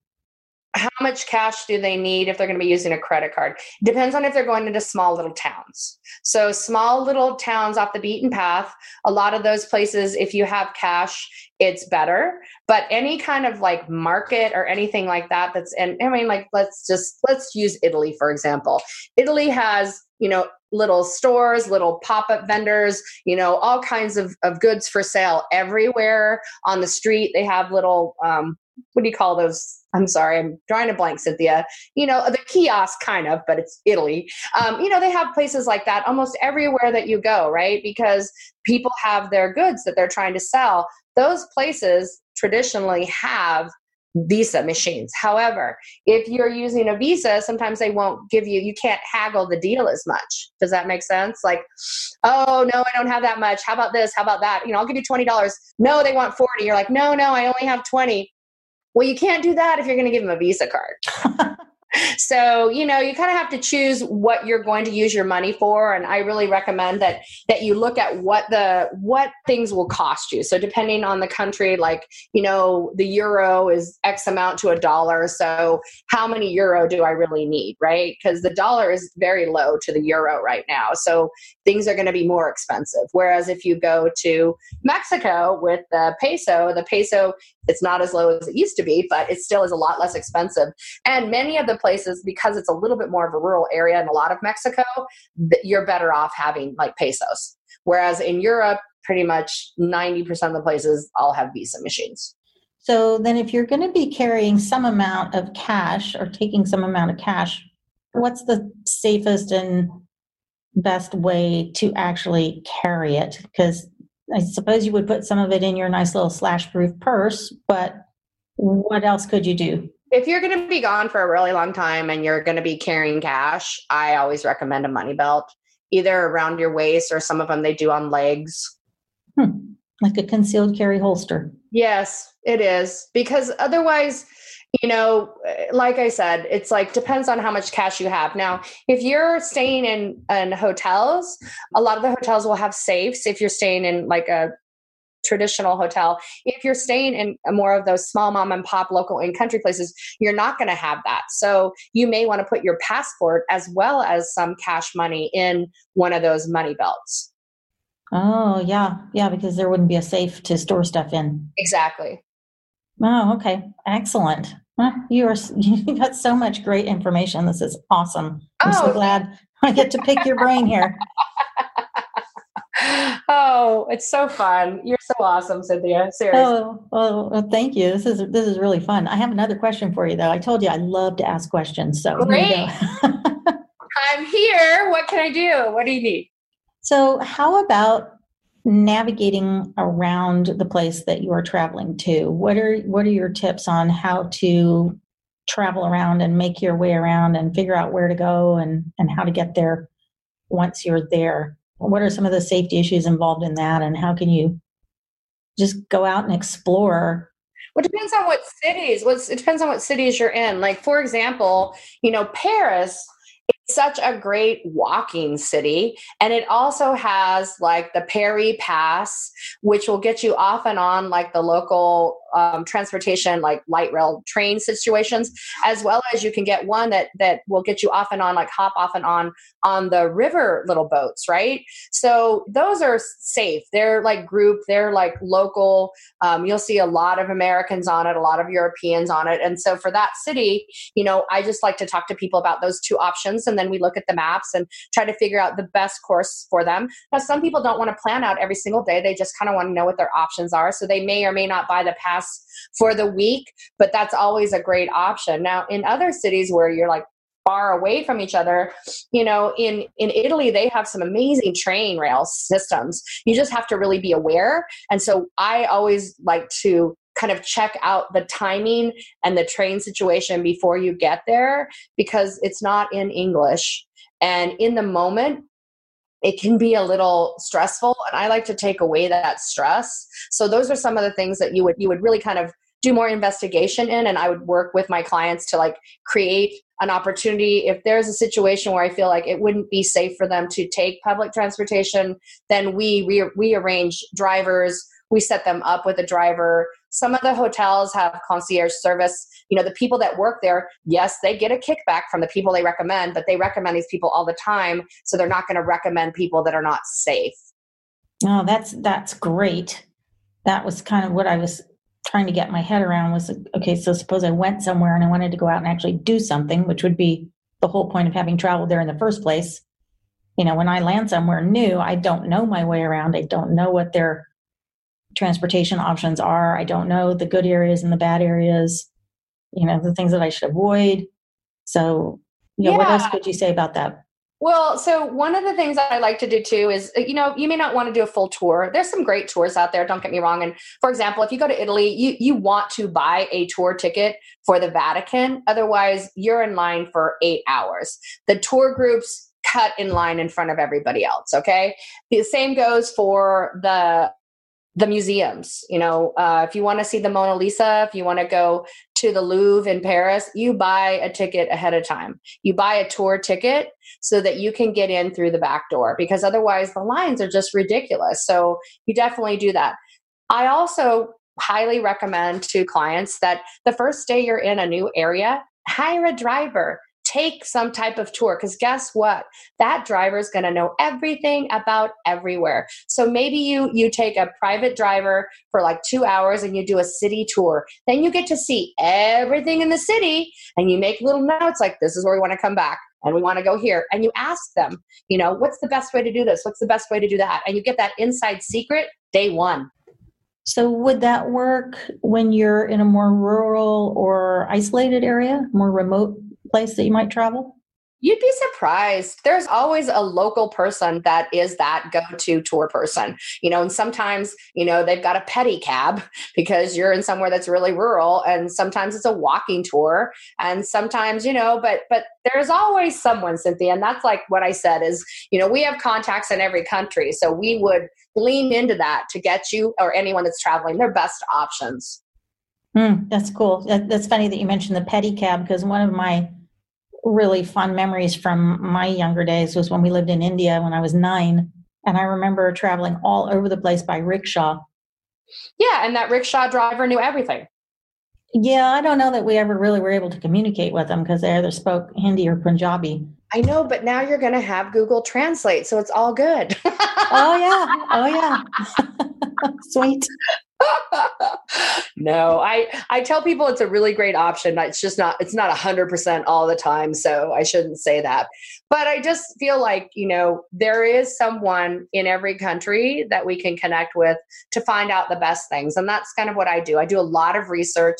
How much cash do they need if they're going to be using a credit card? Depends on if they're going into small little towns. So small little towns off the beaten path a lot of those places if you have cash it's better. But any kind of like market or anything like that that's and i mean like let's just let's use italy for example. Italy has you know little stores little pop-up vendors you know all kinds of, of goods for sale everywhere on the street. They have little um, what do you call those? I'm sorry, I'm drawing a blank, Cynthia. You know, the kiosk kind of, but it's Italy. Um, you know, they have places like that almost everywhere that you go, right? Because people have their goods that they're trying to sell. Those places traditionally have Visa machines. However, if you're using a Visa, sometimes they won't give you, you can't haggle the deal as much. Does that make sense? Like, oh, no, I don't have that much. How about this? How about that? You know, I'll give you $20. No, they want 40. You're like, no, no, I only have 20 well, you can't do that if you're going to give him a Visa card. so you know you kind of have to choose what you're going to use your money for and i really recommend that that you look at what the what things will cost you. So depending on the country like you know the euro is x amount to a dollar so how many euro do i really need right? Because the dollar is very low to the euro right now so things are going to be more expensive. Whereas if you go to mexico with the peso the peso it's not as low as it used to be but it still is a lot less expensive. And many of the places because it's a little bit more of a rural area in a lot of Mexico, you're better off having like pesos. Whereas in Europe, pretty much 90% of the places all have Visa machines. So then if you're going to be carrying some amount of cash or taking some amount of cash, what's the safest and best way to actually carry it? Because I suppose you would put some of it in your nice little slash proof purse, but what else could you do? If you're going to be gone for a really long time and you're going to be carrying cash, I always recommend a money belt, either around your waist or some of them they do on legs. Hmm. Like a concealed carry holster. Yes, it is. Because otherwise, you know, like I said, it's like depends on how much cash you have. Now, if you're staying in in hotels, a lot of the hotels will have safes. If you're staying in like a traditional hotel. If you're staying in more of those small mom and pop local in country places, you're not going to have that. So you may want to put your passport as well as some cash money in one of those money belts. Oh, yeah. Yeah, because there wouldn't be a safe to store stuff in. Exactly. Oh, okay. Excellent. You are you got so much great information. This is awesome. I'm oh. so glad I get to pick your brain here. oh, it's so fun. You're so awesome, Cynthia. Seriously. Oh, oh, well, thank you. This is this is really fun. I have another question for you though. I told you I love to ask questions. So Great. I'm here. What can I do? What do you need? So, how about navigating around the place that you are traveling to? What are what are your tips on how to travel around and make your way around and figure out where to go and and how to get there once you're there? What are some of the safety issues involved in that and how can you just go out and explore well, it depends on what cities. What's it depends on what cities you're in. Like for example, you know, Paris such a great walking city. And it also has like the Paris pass which will get you off and on like the local um, transportation like light rail train situations as well as you can get one that that will get you off and on like hop off and on on the river little boats right? So those are safe. They're like group they're like local. Um, you'll see a lot of americans on it a lot of europeans on it. And so for that city you know i just like to talk to people about those two options and then we look at the maps and try to figure out the best course for them. Now some people don't want to plan out every single day. They just kind of want to know what their options are. So they may or may not buy the pass for the week, but that's always a great option. Now, in other cities where you're like far away from each other you know in in italy they have some amazing train rail systems. You just have to really be aware. And so i always like to kind of check out the timing and the train situation before you get there because it's not in english. And in the moment it can be a little stressful and i like to take away that stress. So those are some of the things that you would you would really kind of do more investigation in and i would work with my clients to like create an opportunity. If there's a situation where i feel like it wouldn't be safe for them to take public transportation then we re- rearrange drivers we set them up with a driver some of the hotels have concierge service. You know the people that work there yes they get a kickback from the people they recommend but they recommend these people all the time so they're not going to recommend people that are not safe. Oh that's that's great. That was kind of what i was trying to get my head around was okay so suppose i went somewhere and i wanted to go out and actually do something which would be the whole point of having traveled there in the first place. You know when i land somewhere new i don't know my way around. I don't know what their transportation options are. I don't know the good areas and the bad areas, you know, the things that I should avoid. So, you know, yeah. what else could you say about that? Well, so one of the things that I like to do too is, you know, you may not want to do a full tour. There's some great tours out there. Don't get me wrong. And for example, if you go to Italy, you you want to buy a tour ticket for the Vatican. Otherwise, you're in line for eight hours. The tour groups cut in line in front of everybody else. Okay. The same goes for the the museums. You know, uh, if you want to see the Mona Lisa, if you want to go to the Louvre in Paris, you buy a ticket ahead of time. You buy a tour ticket so that you can get in through the back door because otherwise the lines are just ridiculous. So you definitely do that. I also highly recommend to clients that the first day you're in a new area, hire a driver take some type of tour because guess what? That driver is going to know everything about everywhere. So maybe you you take a private driver for like two hours and you do a city tour. Then you get to see everything in the city and you make little notes like this is where we want to come back and we want to go here. And you ask them you know what's the best way to do this? What's the best way to do that? And you get that inside secret day one. So, would that work when you're in a more rural or isolated area, more remote place that you might travel? You'd be surprised. There's always a local person that is that go to tour person, you know, and sometimes, you know, they've got a pedicab because you're in somewhere that's really rural and sometimes it's a walking tour and sometimes, you know, but, but there's always someone, Cynthia. And that's like what I said is, you know, we have contacts in every country. So we would lean into that to get you or anyone that's traveling their best options. Mm, that's cool. That, that's funny that you mentioned the pedicab because one of my really fun memories from my younger days was when we lived in India when I was nine. And I remember traveling all over the place by rickshaw. Yeah, and that rickshaw driver knew everything. Yeah, I don't know that we ever really were able to communicate with them because they either spoke Hindi or Punjabi. I know, but now you're going to have Google Translate, so it's all good. oh, yeah. Oh, yeah. Sweet. no, I I tell people it's a really great option. It's just not it's not 100% all the time, so I shouldn't say that. But I just feel like, you know, there is someone in every country that we can connect with to find out the best things. And that's kind of what I do. I do a lot of research.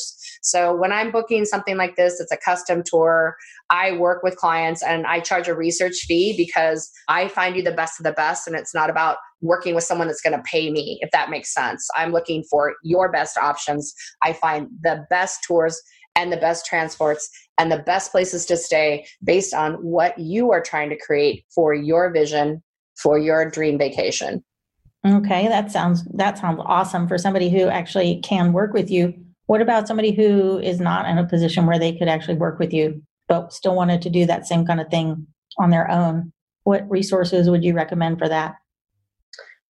So when I'm booking something like this, it's a custom tour. I work with clients and I charge a research fee because I find you the best of the best and it's not about working with someone that's going to pay me, if that makes sense. I'm looking for your best options. I find the best tours and the best transports and the best places to stay based on what you are trying to create for your vision for your dream vacation. Okay, that sounds that sounds awesome for somebody who actually can work with you. What about somebody who is not in a position where they could actually work with you but still wanted to do that same kind of thing on their own? What resources would you recommend for that?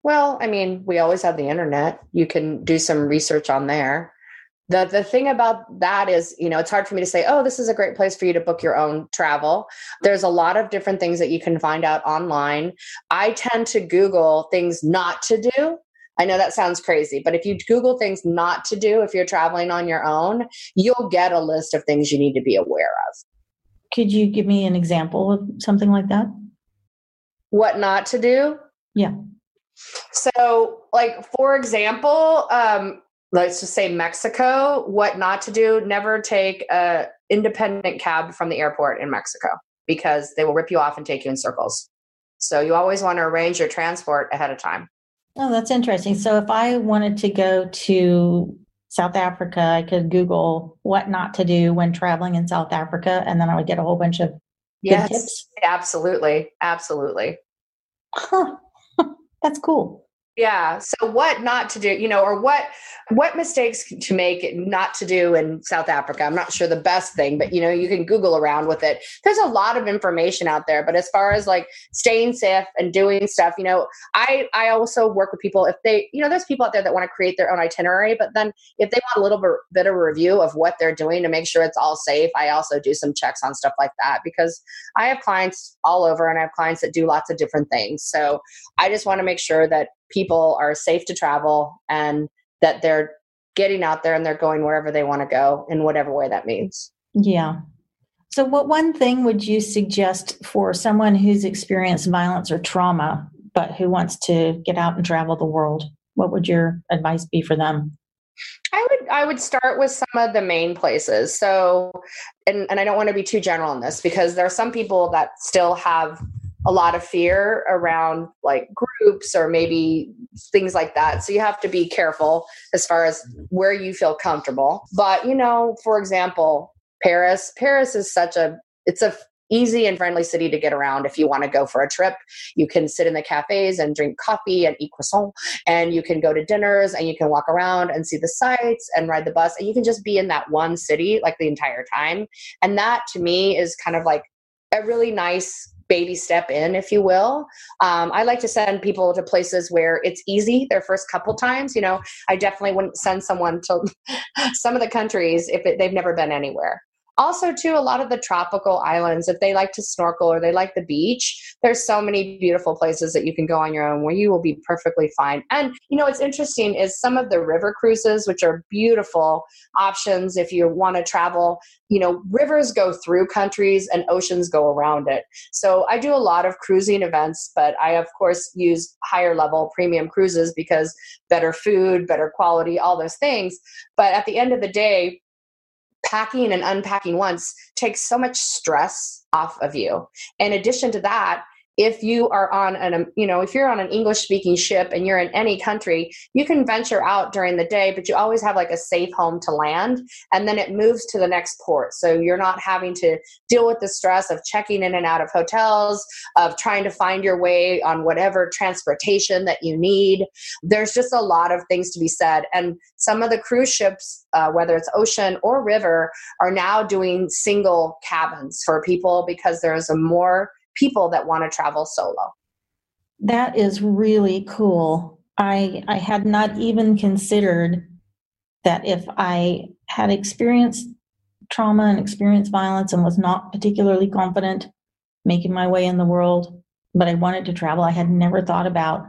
Well, I mean, we always have the internet. You can do some research on there. The the thing about that is, you know, it's hard for me to say, "Oh, this is a great place for you to book your own travel." There's a lot of different things that you can find out online. I tend to Google things not to do. I know that sounds crazy, but if you Google things not to do if you're traveling on your own, you'll get a list of things you need to be aware of. Could you give me an example of something like that? What not to do? Yeah. So, like for example, um, let's just say Mexico. What not to do? Never take a independent cab from the airport in Mexico because they will rip you off and take you in circles. So you always want to arrange your transport ahead of time. Oh, that's interesting. So if I wanted to go to South Africa, I could Google what not to do when traveling in South Africa, and then I would get a whole bunch of yes, tips. Absolutely, absolutely. Huh. That's cool. Yeah. So what not to do, you know, or what what mistakes to make not to do in South Africa. I'm not sure the best thing, but you know, you can Google around with it. There's a lot of information out there. But as far as like staying safe and doing stuff, you know, I I also work with people if they, you know, there's people out there that want to create their own itinerary, but then if they want a little bit, bit of review of what they're doing to make sure it's all safe, I also do some checks on stuff like that because I have clients all over and I have clients that do lots of different things. So I just want to make sure that people are safe to travel and that they're getting out there and they're going wherever they want to go in whatever way that means. Yeah. So, what one thing would you suggest for someone who's experienced violence or trauma, but who wants to get out and travel the world? What would your advice be for them? I would I would start with some of the main places. So, and and I don't want to be too general on this because there are some people that still have a lot of fear around like groups or maybe things like that. So you have to be careful as far as where you feel comfortable. But, you know, for example, Paris, Paris is such a it's a easy and friendly city to get around if you want to go for a trip. You can sit in the cafes and drink coffee and eat croissant, and you can go to dinners and you can walk around and see the sights and ride the bus, and you can just be in that one city like the entire time. And that to me is kind of like a really nice baby step in, if you will. Um, I like to send people to places where it's easy their first couple times. You know, I definitely wouldn't send someone to some of the countries if it, they've never been anywhere also too a lot of the tropical islands if they like to snorkel or they like the beach there's so many beautiful places that you can go on your own where you will be perfectly fine. And you know what's interesting is some of the river cruises which are beautiful options if you want to travel you know rivers go through countries and oceans go around it. So i do a lot of cruising events but i of course use higher level premium cruises because better food better quality all those things. But at the end of the day packing and unpacking once takes so much stress off of you. In addition to that, if you are on an um, you know if you're on an english speaking ship and you're in any country you can venture out during the day but you always have like a safe home to land and then it moves to the next port. So you're not having to deal with the stress of checking in and out of hotels of trying to find your way on whatever transportation that you need. There's just a lot of things to be said and some of the cruise ships uh, whether it's ocean or river are now doing single cabins for people because there's a more people that want to travel solo. That is really cool. I I had not even considered that if I had experienced trauma and experienced violence and was not particularly confident making my way in the world, but I wanted to travel, I had never thought about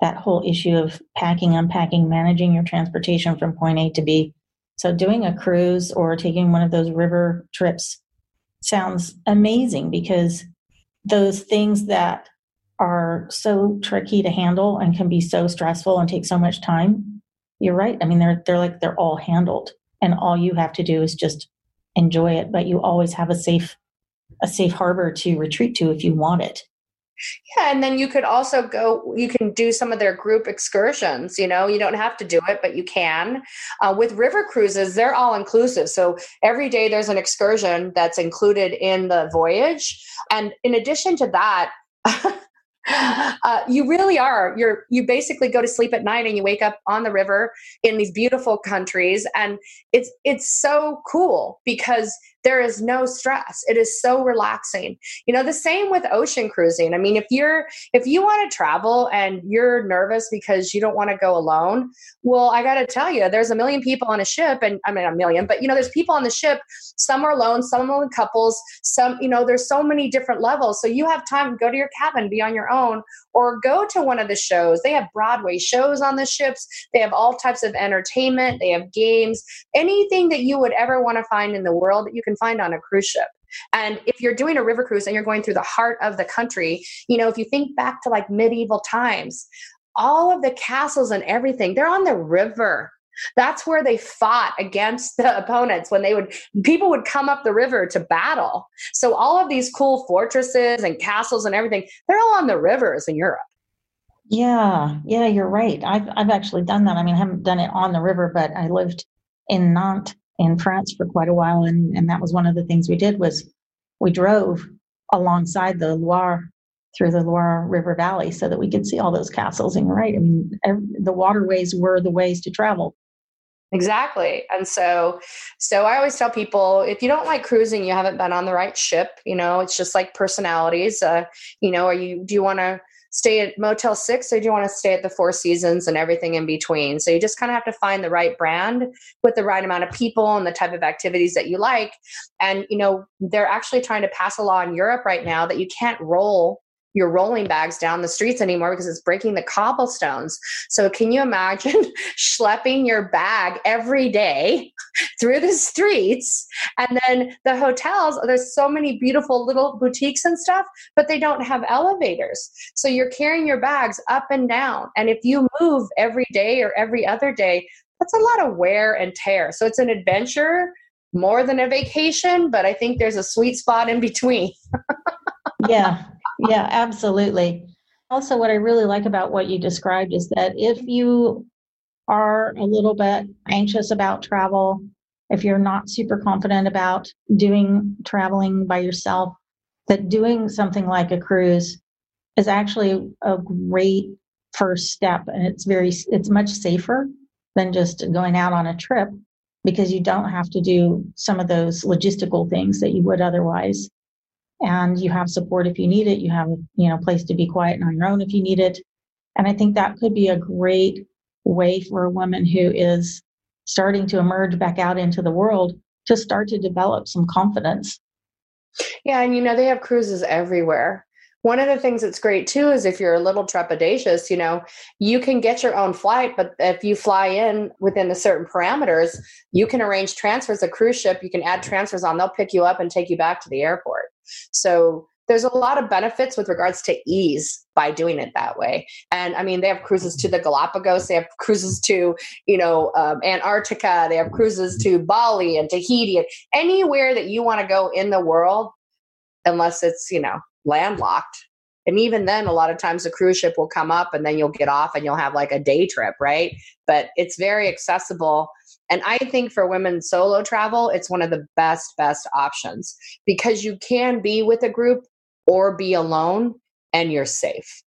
that whole issue of packing, unpacking, managing your transportation from point A to B. So doing a cruise or taking one of those river trips sounds amazing because those things that are so tricky to handle and can be so stressful and take so much time you're right. I mean they're they're like they're all handled and all you have to do is just enjoy it but you always have a safe a safe harbor to retreat to if you want it yeah, and then you could also go, you can do some of their group excursions. You know, you don't have to do it, but you can. Uh, with river cruises, they're all inclusive. So every day there's an excursion that's included in the voyage. And in addition to that, uh, you really are you're you basically go to sleep at night and you wake up on the river in these beautiful countries and it's it's so cool because there is no stress. It is so relaxing. You know the same with ocean cruising. I mean if you're if you want to travel and you're nervous because you don't want to go alone well i got to tell you there's a million people on a ship and i mean a million but you know there's people on the ship. Some are alone some are in couples some you know there's so many different levels. So you have time to go to your cabin be on your own or go to one of the shows. They have broadway shows on the ships. They have all types of entertainment. They have games. Anything that you would ever want to find in the world that you can find on a cruise ship. And if you're doing a river cruise and you're going through the heart of the country, you know, if you think back to like medieval times, all of the castles and everything, they're on the river. That's where they fought against the opponents when they would people would come up the river to battle. So all of these cool fortresses and castles and everything, they're all on the rivers in Europe. Yeah, yeah, you're right. I've I've actually done that. I mean, I haven't done it on the river, but I lived in Nantes in France for quite a while, and and that was one of the things we did was we drove alongside the Loire through the Loire River Valley so that we could see all those castles. And right, I mean, every, the waterways were the ways to travel. Exactly. And so so I always tell people if you don't like cruising, you haven't been on the right ship, you know, it's just like personalities. Uh, you know, are you do you want to stay at Motel 6 or do you want to stay at the Four Seasons and everything in between? So you just kind of have to find the right brand with the right amount of people and the type of activities that you like. And, you know, they're actually trying to pass a law in Europe right now that you can't roll your rolling bags down the streets anymore because it's breaking the cobblestones. So can you imagine schlepping your bag every day through the streets and then the hotels there's so many beautiful little boutiques and stuff but they don't have elevators. So you're carrying your bags up and down and if you move every day or every other day that's a lot of wear and tear. So it's an adventure more than a vacation, but I think there's a sweet spot in between. yeah, yeah, absolutely. Also, what I really like about what you described is that if you are a little bit anxious about travel, if you're not super confident about doing traveling by yourself, that doing something like a cruise is actually a great first step and it's very it's much safer than just going out on a trip because you don't have to do some of those logistical things that you would otherwise and you have support if you need it. You have a, you know place to be quiet and on your own if you need it. And i think that could be a great way for a woman who is starting to emerge back out into the world to start to develop some confidence. Yeah and you know they have cruises everywhere one of the things that's great too is if you're a little trepidatious, you know, you can get your own flight, but if you fly in within the certain parameters, you can arrange transfers. A cruise ship, you can add transfers on, they'll pick you up and take you back to the airport. So there's a lot of benefits with regards to ease by doing it that way. And I mean, they have cruises to the Galapagos, they have cruises to, you know, um, Antarctica, they have cruises to Bali and Tahiti, and anywhere that you want to go in the world, unless it's, you know, landlocked. And even then, a lot of times the cruise ship will come up and then you'll get off and you'll have like a day trip, right? But it's very accessible. And I think for women solo travel, it's one of the best, best options because you can be with a group or be alone and you're safe.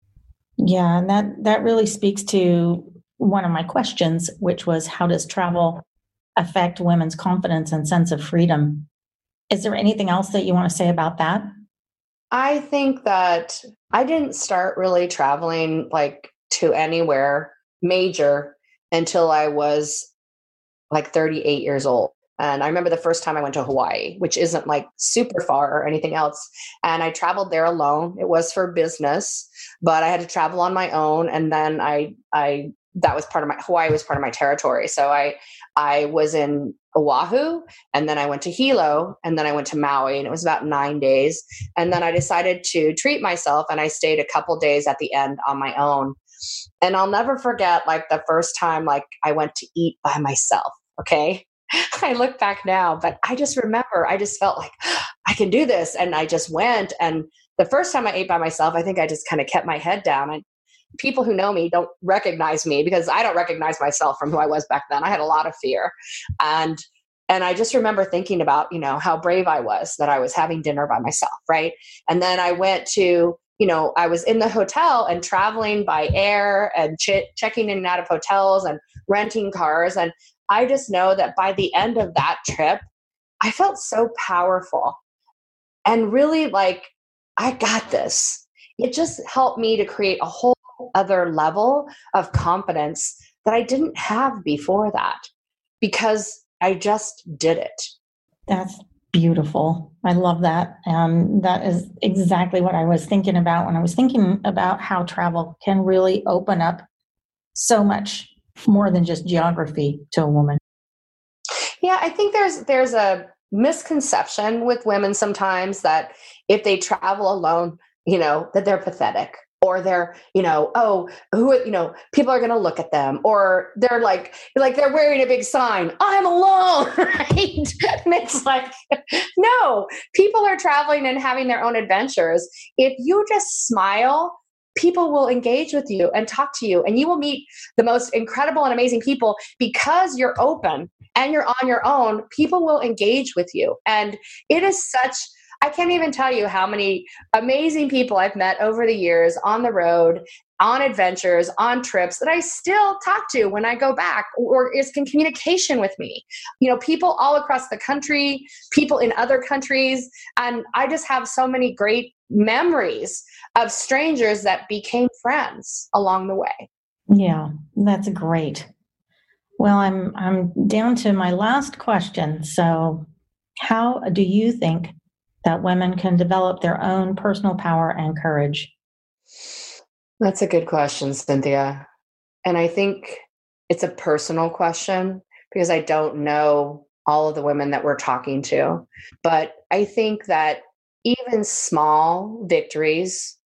Yeah, and that that really speaks to one of my questions, which was how does travel affect women's confidence and sense of freedom? Is there anything else that you want to say about that? I think that I didn't start really traveling like to anywhere major until I was like 38 years old. And I remember the first time I went to Hawaii, which isn't like super far or anything else. And I traveled there alone. It was for business, but I had to travel on my own. And then I, I, that was part of my Hawaii was part of my territory. So I, I was in Oahu and then I went to Hilo and then I went to Maui and it was about nine days. And then I decided to treat myself and I stayed a couple days at the end on my own. And I'll never forget like the first time like I went to eat by myself. Okay. I look back now, but I just remember I just felt like I can do this. And I just went. And the first time I ate by myself, I think I just kind of kept my head down. And people who know me don't recognize me because I don't recognize myself from who I was back then. I had a lot of fear. And and I just remember thinking about, you know, how brave I was that I was having dinner by myself, right? And then I went to, you know, I was in the hotel and traveling by air and ch- checking in and out of hotels and renting cars. And I just know that by the end of that trip, I felt so powerful and really like, I got this. It just helped me to create a whole other level of confidence that I didn't have before that because I just did it. That's beautiful. I love that. And that is exactly what I was thinking about when I was thinking about how travel can really open up so much more than just geography to a woman. Yeah, I think there's there's a misconception with women sometimes that if they travel alone, you know, that they're pathetic or they're you know oh who you know people are going to look at them or they're like like they're wearing a big sign i'm alone right? And it's like no people are traveling and having their own adventures. If you just smile people will engage with you and talk to you and you will meet the most incredible and amazing people. Because you're open and you're on your own people will engage with you. And it is such I can't even tell you how many amazing people I've met over the years on the road, on adventures, on trips that I still talk to when I go back or is in communication with me. You know, people all across the country, people in other countries. And I just have so many great memories of strangers that became friends along the way. Yeah, that's great. Well, I'm I'm down to my last question. So, how do you think that women can develop their own personal power and courage? That's a good question, Cynthia. And I think it's a personal question because I don't know all of the women that we're talking to. But I think that even small victories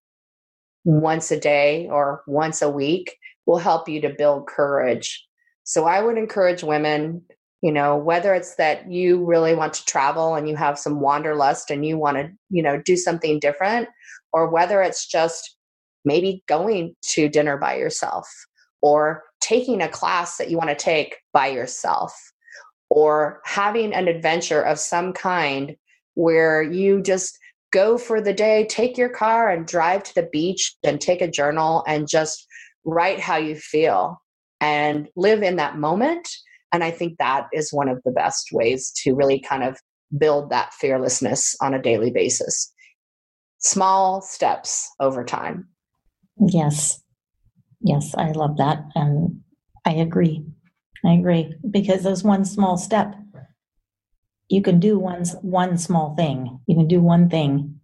once a day or once a week will help you to build courage. So I would encourage women you know whether it's that you really want to travel and you have some wanderlust and you want to you know do something different or whether it's just maybe going to dinner by yourself or taking a class that you want to take by yourself or having an adventure of some kind where you just go for the day, take your car and drive to the beach and take a journal and just write how you feel and live in that moment. And I think that is one of the best ways to really kind of build that fearlessness on a daily basis. Small steps over time. Yes. Yes, I love that. And I agree. I agree. Because those one small step, you can do one, one small thing. You can do one thing.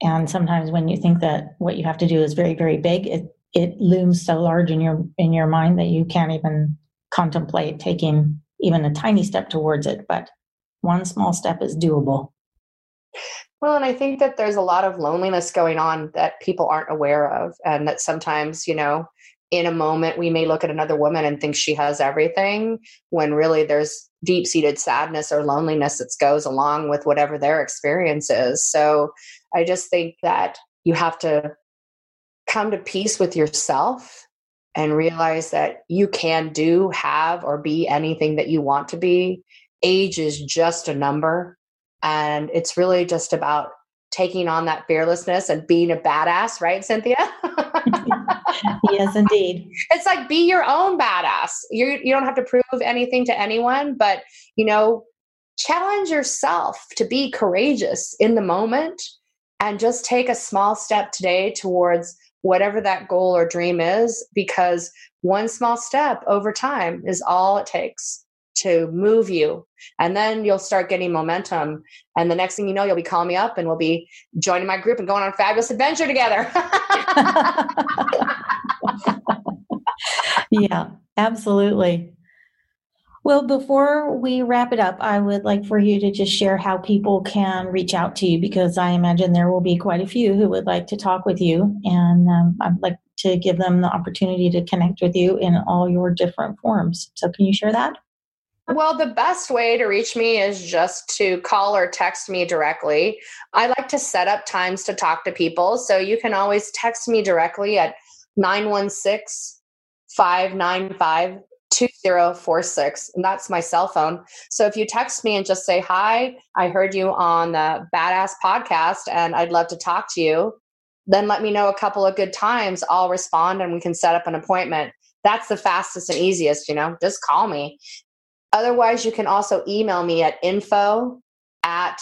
And sometimes when you think that what you have to do is very, very big, it, it looms so large in your in your mind that you can't even contemplate taking even a tiny step towards it. But one small step is doable. Well, and I think that there's a lot of loneliness going on that people aren't aware of, and that sometimes, you know, in a moment we may look at another woman and think she has everything when really there's deep seated sadness or loneliness that goes along with whatever their experience is. So I just think that you have to come to peace with yourself and realize that you can do, have, or be anything that you want to be. Age is just a number. And it's really just about taking on that fearlessness and being a badass, right, Cynthia? yes, indeed. It's like be your own badass. You you don't have to prove anything to anyone, but you know, challenge yourself to be courageous in the moment and just take a small step today towards whatever that goal or dream is because one small step over time is all it takes to move you. And then you'll start getting momentum. And the next thing you know you'll be calling me up and we'll be joining my group and going on a fabulous adventure together. Yeah absolutely well, before we wrap it up, I would like for you to just share how people can reach out to you because I imagine there will be quite a few who would like to talk with you. And um, I'd like to give them the opportunity to connect with you in all your different forms. So, can you share that? Well, the best way to reach me is just to call or text me directly. I like to set up times to talk to people. So you can always text me directly at 916 595 2046 and that's my cell phone. So if you text me and just say hi i heard you on the badass podcast and i'd love to talk to you then let me know a couple of good times. I'll respond and we can set up an appointment. That's the fastest and easiest you know? Just call me. Otherwise you can also email me at info at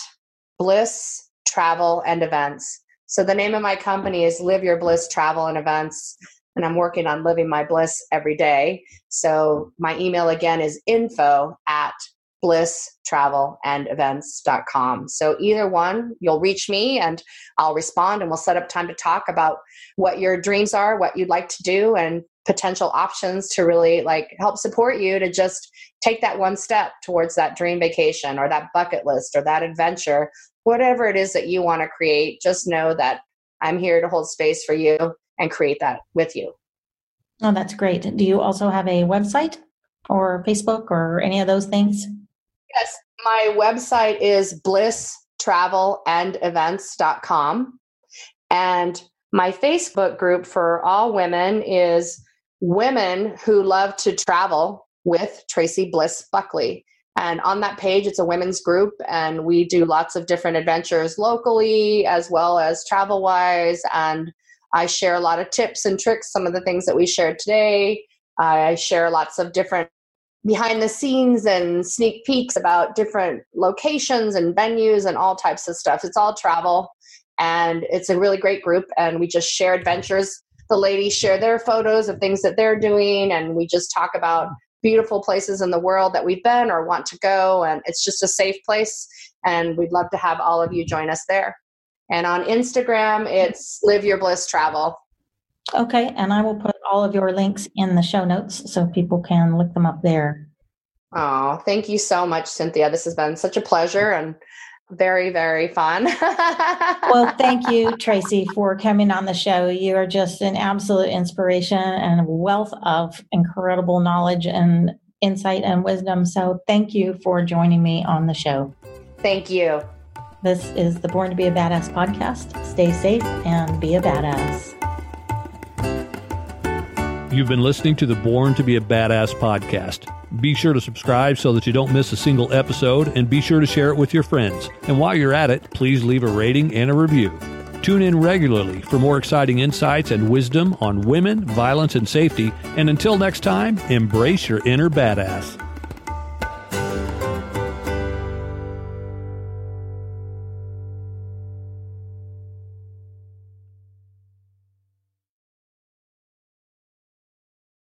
bliss travel and events. So the name of my company is live your bliss travel and events and I'm working on living my bliss every day. So my email again is info at blisstravelandevents.com. So either one, you'll reach me and I'll respond and we'll set up time to talk about what your dreams are, what you'd like to do and potential options to really like help support you to just take that one step towards that dream vacation or that bucket list or that adventure, whatever it is that you want to create, just know that I'm here to hold space for you and create that with you. Oh, that's great. Do you also have a website or Facebook or any of those things? Yes, my website is blisstravelandevents.com. And my Facebook group for all women is Women Who Love to Travel with Tracy Bliss Buckley. And on that page, it's a women's group, and we do lots of different adventures locally as well as travel wise. And I share a lot of tips and tricks, some of the things that we shared today. I share lots of different behind the scenes and sneak peeks about different locations and venues and all types of stuff. It's all travel and it's a really great group and we just share adventures. The ladies share their photos of things that they're doing and we just talk about beautiful places in the world that we've been or want to go and it's just a safe place and we'd love to have all of you join us there. And on Instagram, it's Live Your Bliss Travel. Okay, and I will put all of your links in the show notes so people can look them up there. Oh, thank you so much, Cynthia. This has been such a pleasure and very, very fun. well, thank you, Tracy, for coming on the show. You are just an absolute inspiration and a wealth of incredible knowledge and insight and wisdom. So, thank you for joining me on the show. Thank you. This is the Born to Be a Badass podcast. Stay safe and be a badass. You've been listening to the Born to be a Badass podcast. Be sure to subscribe so that you don't miss a single episode, and be sure to share it with your friends. And while you're at it, please leave a rating and a review. Tune in regularly for more exciting insights and wisdom on women, violence, and safety. And until next time, embrace your inner badass.